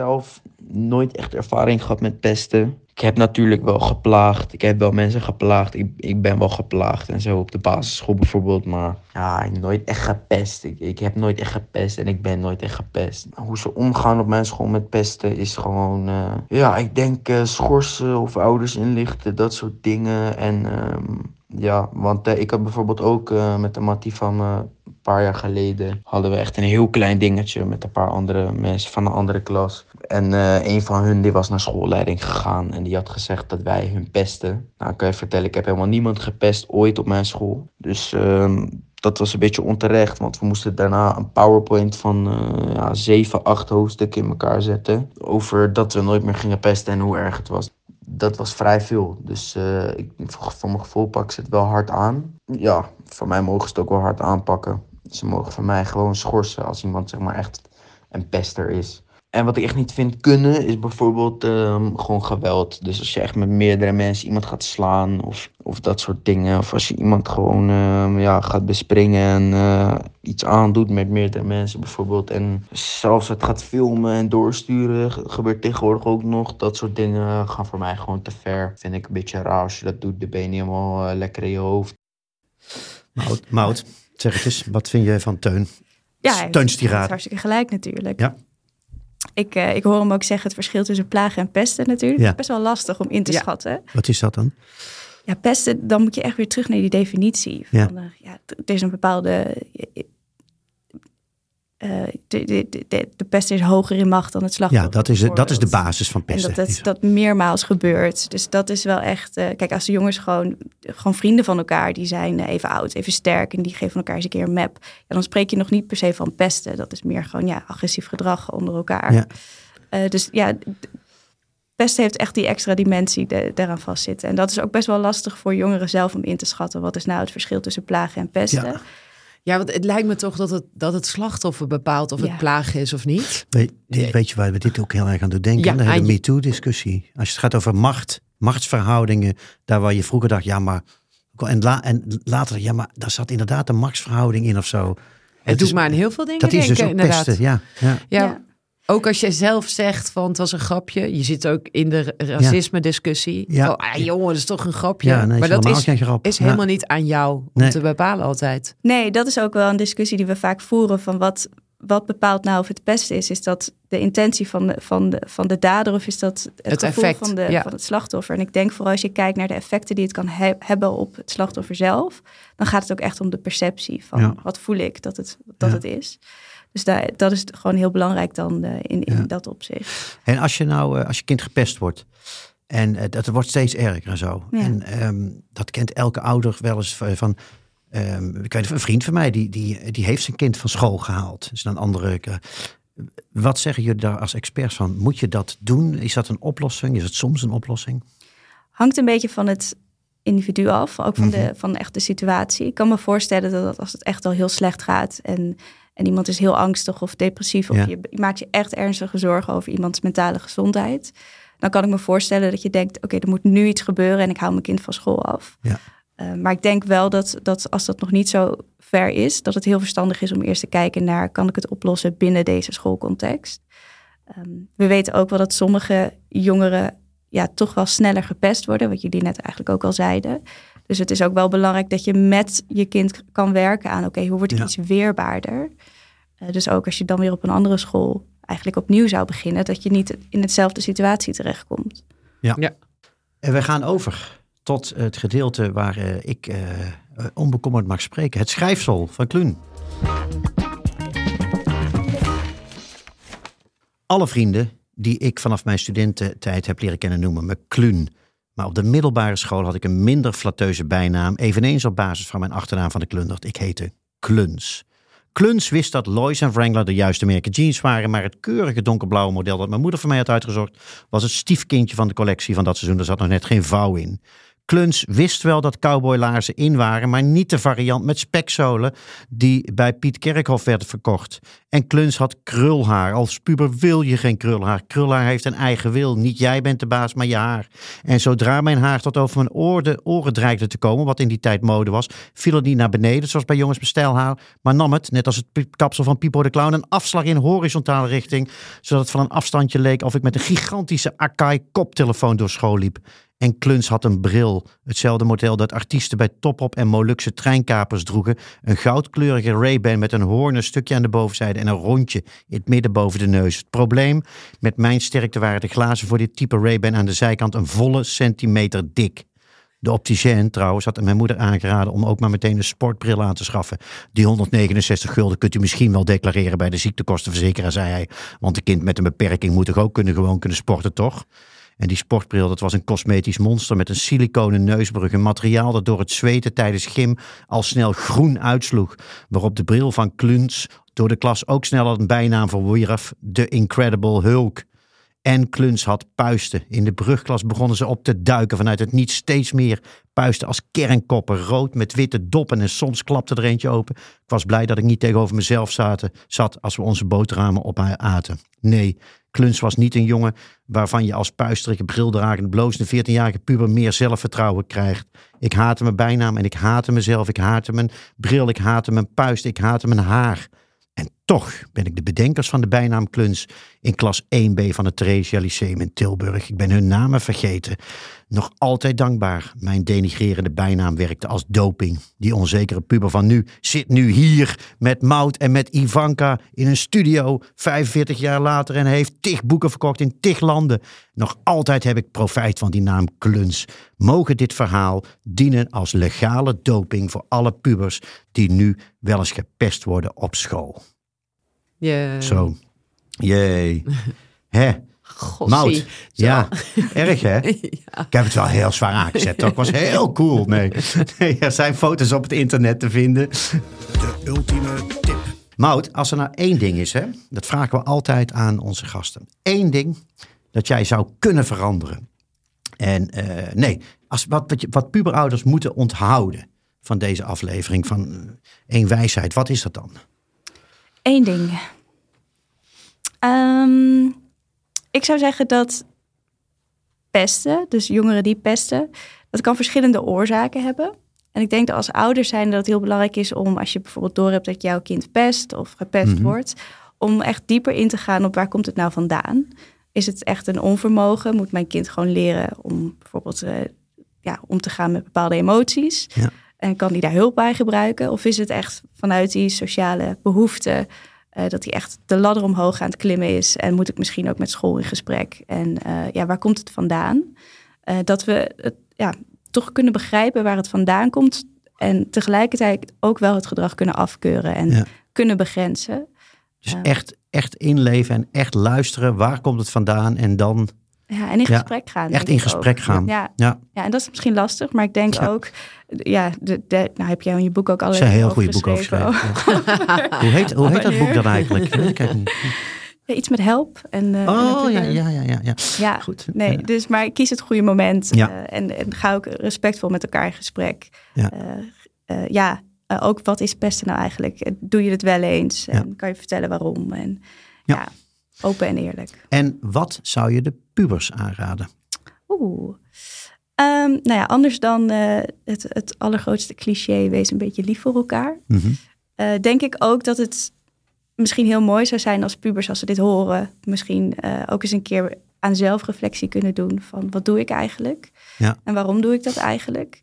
Zelf nooit echt ervaring gehad met pesten. Ik heb natuurlijk wel geplaagd. Ik heb wel mensen geplaagd. Ik, ik ben wel geplaagd en zo op de basisschool bijvoorbeeld. Maar ja, ik nooit echt gepest. Ik, heb nooit echt gepest en ik ben nooit echt gepest. Hoe ze omgaan op mijn school met pesten is gewoon... eh, ja, ik denk eh, schorsen of ouders inlichten, dat soort dingen. En ehm, ja, want eh, ik had bijvoorbeeld ook met de mattie van paar jaar geleden hadden we echt een heel klein dingetje met een paar andere mensen van een andere klas. En eh, een van hun die was naar schoolleiding gegaan en die had gezegd dat wij hun pesten. Nou, ik kan je vertellen, ik heb helemaal niemand gepest ooit op mijn school. Dus ehm, dat was een beetje onterecht, want we moesten daarna een PowerPoint van uh, ja, 7, 8 hoofdstukken in elkaar zetten. Over dat we nooit meer gingen pesten en hoe erg het was. Dat was vrij veel. Dus uh, ik, voor mijn gevoel pakken ze het wel hard aan. Ja, voor mij mogen ze het ook wel hard aanpakken. Ze mogen van mij gewoon schorsen als iemand zeg maar echt een pester is. En wat ik echt niet vind kunnen, is bijvoorbeeld um, gewoon geweld. Dus als je echt met meerdere mensen iemand gaat slaan of, of dat soort dingen. Of als je iemand gewoon um, ja, gaat bespringen en uh, iets aandoet met meerdere mensen bijvoorbeeld. En zelfs het gaat filmen en doorsturen, gebeurt tegenwoordig ook nog. Dat soort dingen gaan voor mij gewoon te ver. Vind ik een beetje raar als je dat doet, dan ben je helemaal uh, lekker in je hoofd.
Mout, Mout, zeg het eens, wat vind je van Teun?
Ja,
Teuns tirade.
hartstikke gelijk natuurlijk.
Ja.
Ik, uh, ik hoor hem ook zeggen het verschil tussen plagen en pesten natuurlijk.
Ja.
Het is best wel lastig om in te
Ja.
schatten.
Wat is dat dan?
Ja, pesten, dan moet je echt weer terug naar die definitie.
Ja.
Van, eh, ja, t- er is een bepaalde... eh, de, de, de, de pest is hoger in macht dan het slachtoffer.
Ja, dat is, dat is de basis van
En
pesten.
dat, dat, dat meermaals gebeurt. Dus dat is wel echt... eh, kijk, als de jongens gewoon, gewoon vrienden van elkaar... die zijn eh, even oud, even sterk... en die geven elkaar eens een keer een map... Ja, dan spreek je nog niet per se van pesten. Dat is meer gewoon ja, agressief gedrag onder elkaar.
Ja.
Dus ja, pesten heeft echt die extra dimensie de, daaraan vastzitten. En dat is ook best wel lastig voor jongeren zelf om in te schatten. Wat is nou het verschil tussen plagen en pesten?
Ja.
Ja, want het lijkt me toch dat het, dat het slachtoffer bepaalt of
Ja.
het plagen is of niet.
Weet, weet je waar we dit ook heel erg aan doen denken?
Ja,
de hele MeToo-discussie. Als het gaat over macht, machtsverhoudingen, daar waar je vroeger dacht, ja maar... En, la, en later, ja maar daar zat inderdaad een machtsverhouding in of zo.
Het doet
is-
maar aan heel veel dingen
Dat is dus ook
inderdaad.
pesten, ja. ja.
Ja,
Ja.
Ook als jij zelf zegt van het was een grapje. Je zit ook in de racisme discussie.
Ja.
Van, ah, jongen, dat is toch een grapje.
Ja, nee, is
maar dat
helemaal
is,
geen grap.
is
Ja.
helemaal niet aan jou om
Nee.
te bepalen altijd.
Nee, dat is ook wel een discussie die we vaak voeren. Van wat, wat bepaalt nou of het pesten is? Is dat de intentie van de, van de, van de dader of is dat het,
Het
gevoel
effect,
van, de,
ja.
van het slachtoffer? En ik denk vooral als je kijkt naar de effecten die het kan he- hebben op het slachtoffer zelf, dan gaat het ook echt om de perceptie van
Ja.
wat voel ik dat het, dat
Ja.
het is. Dus daar, dat is gewoon heel belangrijk dan eh, in, in
Ja.
dat opzicht.
En als je nou, eh, als je kind gepest wordt, en eh, dat wordt steeds erger en zo.
Ja.
En ehm, dat kent elke ouder wel eens van. ehm, ik weet, een vriend van mij, die, die, die heeft zijn kind van school gehaald. Is een andere. wat zeggen jullie daar als experts van? Moet je dat doen? Is dat een oplossing? Is het soms een oplossing?
Hangt een beetje van het individu af, ook van,
Mhm.
de, van echt de situatie. Ik kan me voorstellen dat als het echt al heel slecht gaat en, en iemand is heel angstig of depressief, of
Ja.
je, je maakt je echt ernstige zorgen over iemands mentale gezondheid, dan kan ik me voorstellen dat je denkt, oké, er moet nu iets gebeuren en ik hou mijn kind van school af.
Ja.
Eh, maar ik denk wel dat, dat als dat nog niet zo ver is, dat het heel verstandig is om eerst te kijken naar, kan ik het oplossen binnen deze schoolcontext? Ehm, we weten ook wel dat sommige jongeren ja, toch wel sneller gepest worden, wat jullie net eigenlijk ook al zeiden. Dus het is ook wel belangrijk dat je met je kind kan werken aan, oké, hoe word ik
Ja.
iets weerbaarder? Eh, dus ook als je dan weer op een andere school eigenlijk opnieuw zou beginnen, dat je niet in hetzelfde situatie terechtkomt.
En we gaan over tot het gedeelte waar eh, ik eh, eh, onbekommerd mag spreken. Het schrijfsel van Kluun. Alle vrienden die ik vanaf mijn studententijd heb leren kennen noemen me Kluun. Maar op de middelbare school had ik een minder flatteuze bijnaam, eveneens op basis van mijn achternaam van de klundert. Ik heette Kluns. Kluns wist dat Lois en Wrangler de juiste merken jeans waren, maar het keurige donkerblauwe model dat mijn moeder voor mij had uitgezocht, was het stiefkindje van de collectie van dat seizoen. Er zat nog net geen vouw in. Kluns wist wel dat cowboylaarzen in waren, maar niet de variant met spekzolen die bij Piet Kerkhoff werd verkocht. En Kluns had krulhaar. Als puber wil je geen krulhaar. Krulhaar heeft een eigen wil. Niet jij bent de baas, maar je haar. En zodra mijn haar tot over mijn oren, oren dreigde te komen, wat in die tijd mode was, viel het niet naar beneden, zoals bij jongens met maar nam het, net als het kapsel van Pipo de Clown, een afslag in horizontale richting, zodat het van een afstandje leek of ik met een gigantische Akai koptelefoon door school liep. En Kluns had een bril, hetzelfde model dat artiesten bij Topop en Molukse treinkapers droegen. Een goudkleurige Ray-Ban met een hoornen stukje aan de bovenzijde en een rondje in het midden boven de neus. Het probleem, met mijn sterkte waren de glazen voor dit type Ray-Ban aan de zijkant een volle centimeter dik. De opticien trouwens had mijn moeder aangeraden om ook maar meteen een sportbril aan te schaffen. Die 169 gulden kunt u misschien wel declareren bij de ziektekostenverzekeraar, zei hij. Want een kind met een beperking moet toch ook kunnen, gewoon kunnen sporten, toch? En die sportbril, dat was een cosmetisch monster met een siliconen neusbrug. Een materiaal dat door het zweten tijdens gym al snel groen uitsloeg. Waarop de bril van Kluns door de klas ook snel een bijnaam verwierf. De Incredible Hulk. En Kluns had puisten. In de brugklas begonnen ze op te duiken vanuit het niet steeds meer puisten als kernkoppen, rood met witte doppen en soms klapte er eentje open. Ik was blij dat ik niet tegenover mezelf zaten, zat als we onze boterhamen op haar aten. Nee, Kluns was niet een jongen waarvan je als puisterige, brildragende, blozende 14-jarige puber meer zelfvertrouwen krijgt. Ik haatte mijn bijnaam en ik haatte mezelf. Ik haatte mijn bril, ik haatte mijn puist, ik haatte mijn haar. En toch ben ik de bedenkers van de bijnaam Kluns in klas 1B van het Theresia Lyceum in Tilburg. Ik ben hun namen vergeten. Nog altijd dankbaar. Mijn denigrerende bijnaam werkte als doping. Die onzekere puber van nu zit nu hier met Mout en met Ivanka in een studio 45 jaar later en heeft tig boeken verkocht in tig landen. Nog altijd heb ik profijt van die naam Kluns. Mogen dit verhaal dienen als legale doping voor alle pubers die nu wel eens gepest worden op school.
Je...
Zo. Jee. <laughs> Hè?
Gossie.
Mout. Ja, erg hè? <laughs>
Ja.
Ik heb het wel heel zwaar aangezet. Dat was heel cool. Nee. <laughs> nee, er zijn foto's op het internet te vinden. De ultieme tip. Mout, als er nou één ding is, hè, dat vragen we altijd aan onze gasten. Eén ding dat jij zou kunnen veranderen. En eh, nee, als, wat, wat, je- wat puberouders moeten onthouden van deze aflevering van eh, één wijsheid. Wat is dat dan?
Eén ding. Ehm, ik zou zeggen dat pesten, dus jongeren die pesten, dat kan verschillende oorzaken hebben. En ik denk dat als ouders zijn dat het heel belangrijk is om, als je bijvoorbeeld doorhebt dat jouw kind pest of gepest
Mhm.
wordt, om echt dieper in te gaan op waar komt het nou vandaan. Is het echt een onvermogen? Moet mijn kind gewoon leren om bijvoorbeeld eh, ja, om te gaan met bepaalde emoties?
Ja.
En kan die daar hulp bij gebruiken? Of is het echt vanuit die sociale behoefte eh, dat hij echt de ladder omhoog aan het klimmen is? En moet ik misschien ook met school in gesprek? En eh, ja, waar komt het vandaan? Eh, dat we het ja, toch kunnen begrijpen waar het vandaan komt. En tegelijkertijd ook wel het gedrag kunnen afkeuren en
Ja.
kunnen begrenzen.
Dus echt, echt inleven en echt luisteren. Waar komt het vandaan? En dan
Ja, en in
Ja,
gesprek gaan.
echt in gesprek
ook.
gaan.
Ja,
Ja,
ja, en dat is misschien lastig, maar ik denk
Ja.
ook, ja, de, de, nou heb jij in je boek ook
er
allerlei
zijn heel goede boeken over hoe heet, hoe heet dat boek dan eigenlijk? Ik niet.
Ja, iets met help. En, eh,
Oh ja, ja, ja, ja. ja.
Ja,
Goed.
nee,
Ja.
dus maar kies het goede moment
Ja.
eh, en, en ga ook respectvol met elkaar in gesprek.
Ja.
Eh, eh, ja, eh, ook wat is pesten nou eigenlijk? Eh, Doe je het wel eens? En kan je vertellen waarom? En
Ja.
Open en eerlijk.
En wat zou je de pubers aanraden?
Oeh. Ehm, nou ja, anders dan eh, het, het allergrootste cliché, wees een beetje lief voor elkaar.
Mhm.
Eh, denk ik ook dat het misschien heel mooi zou zijn als pubers, als ze dit horen, misschien eh, ook eens een keer aan zelfreflectie kunnen doen van wat doe ik eigenlijk?
Ja.
En waarom doe ik dat eigenlijk?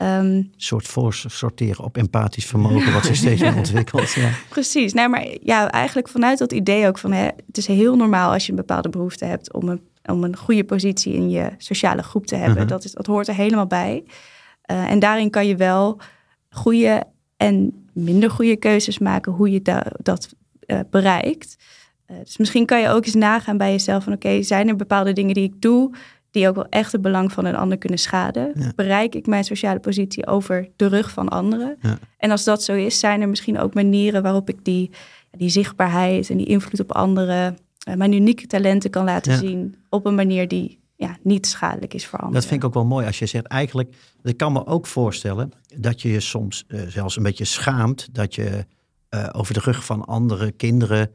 Ehm,
Een soort voorsorteren op empathisch vermogen, wat zich steeds meer <laughs> ontwikkelt. Ja.
precies. Nou, maar ja, eigenlijk vanuit dat idee ook van hè, het is heel normaal als je een bepaalde behoefte hebt om een, om een goede positie in je sociale groep te hebben.
Mhm.
dat, is, dat hoort er helemaal bij. Eh, en daarin kan je wel goede en minder goede keuzes maken hoe je da- dat eh, bereikt. Eh, dus misschien kan je ook eens nagaan bij jezelf van oké, zijn er bepaalde dingen die ik doe die ook wel echt het belang van een ander kunnen schaden?
Ja.
Bereik ik mijn sociale positie over de rug van anderen?
Ja.
En als dat zo is, zijn er misschien ook manieren waarop ik die, die zichtbaarheid en die invloed op anderen, eh, mijn unieke talenten kan laten
Ja.
zien op een manier die ja, niet schadelijk is voor anderen.
Dat vind ik ook wel mooi als je zegt eigenlijk, ik kan me ook voorstellen dat je je soms eh, zelfs een beetje schaamt dat je eh, over de rug van andere kinderen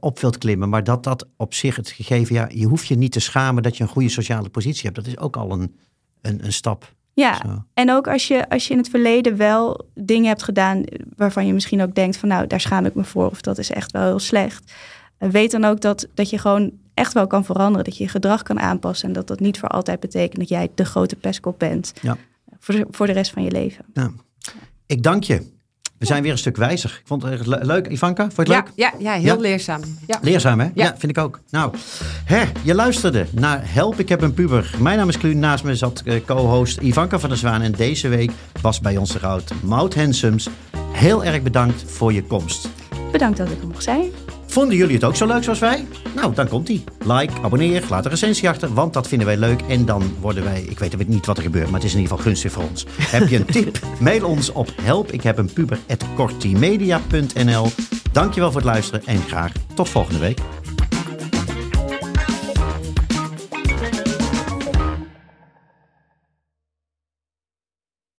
op wilt klimmen. Maar dat dat op zich het gegeven, ja, je hoeft je niet te schamen dat je een goede sociale positie hebt. Dat is ook al een, een, een stap.
Ja,
Zo.
en ook als je, als je in het verleden wel dingen hebt gedaan waarvan je misschien ook denkt van nou, daar schaam ik me voor of dat is echt wel heel slecht. Eh, Weet dan ook dat, dat je gewoon echt wel kan veranderen, dat je je gedrag kan aanpassen en dat dat niet voor altijd betekent dat jij de grote pestkop bent
Ja.
voor, de, voor de rest van je leven.
Ik dank je. We zijn weer een stuk wijzer. Ik vond het leuk. Ivanka, vond je het
Ja,
leuk?
ja, ja, heel
Ja?
leerzaam. Ja.
Leerzaam, hè? Ja.
Ja.
vind ik ook. Nou, hè, je luisterde naar Help, ik heb een puber. Mijn naam is Kluun. Naast me zat eh, co-host Ivanka van der Zwaan. En deze week was bij ons de goud Maud Hensums. Heel erg bedankt voor je komst.
Bedankt dat ik er mocht zijn.
Vonden jullie het ook zo leuk zoals wij? Nou, dan komt ie. Like, abonneer, laat een recensie achter, want dat vinden wij leuk. En dan worden wij, ik weet niet wat er gebeurt, maar het is in ieder geval gunstig voor ons. <laughs> Heb je een tip? Mail ons op helpikhebenpuber.kortimedia.nl Dankjewel voor het luisteren en graag tot volgende week.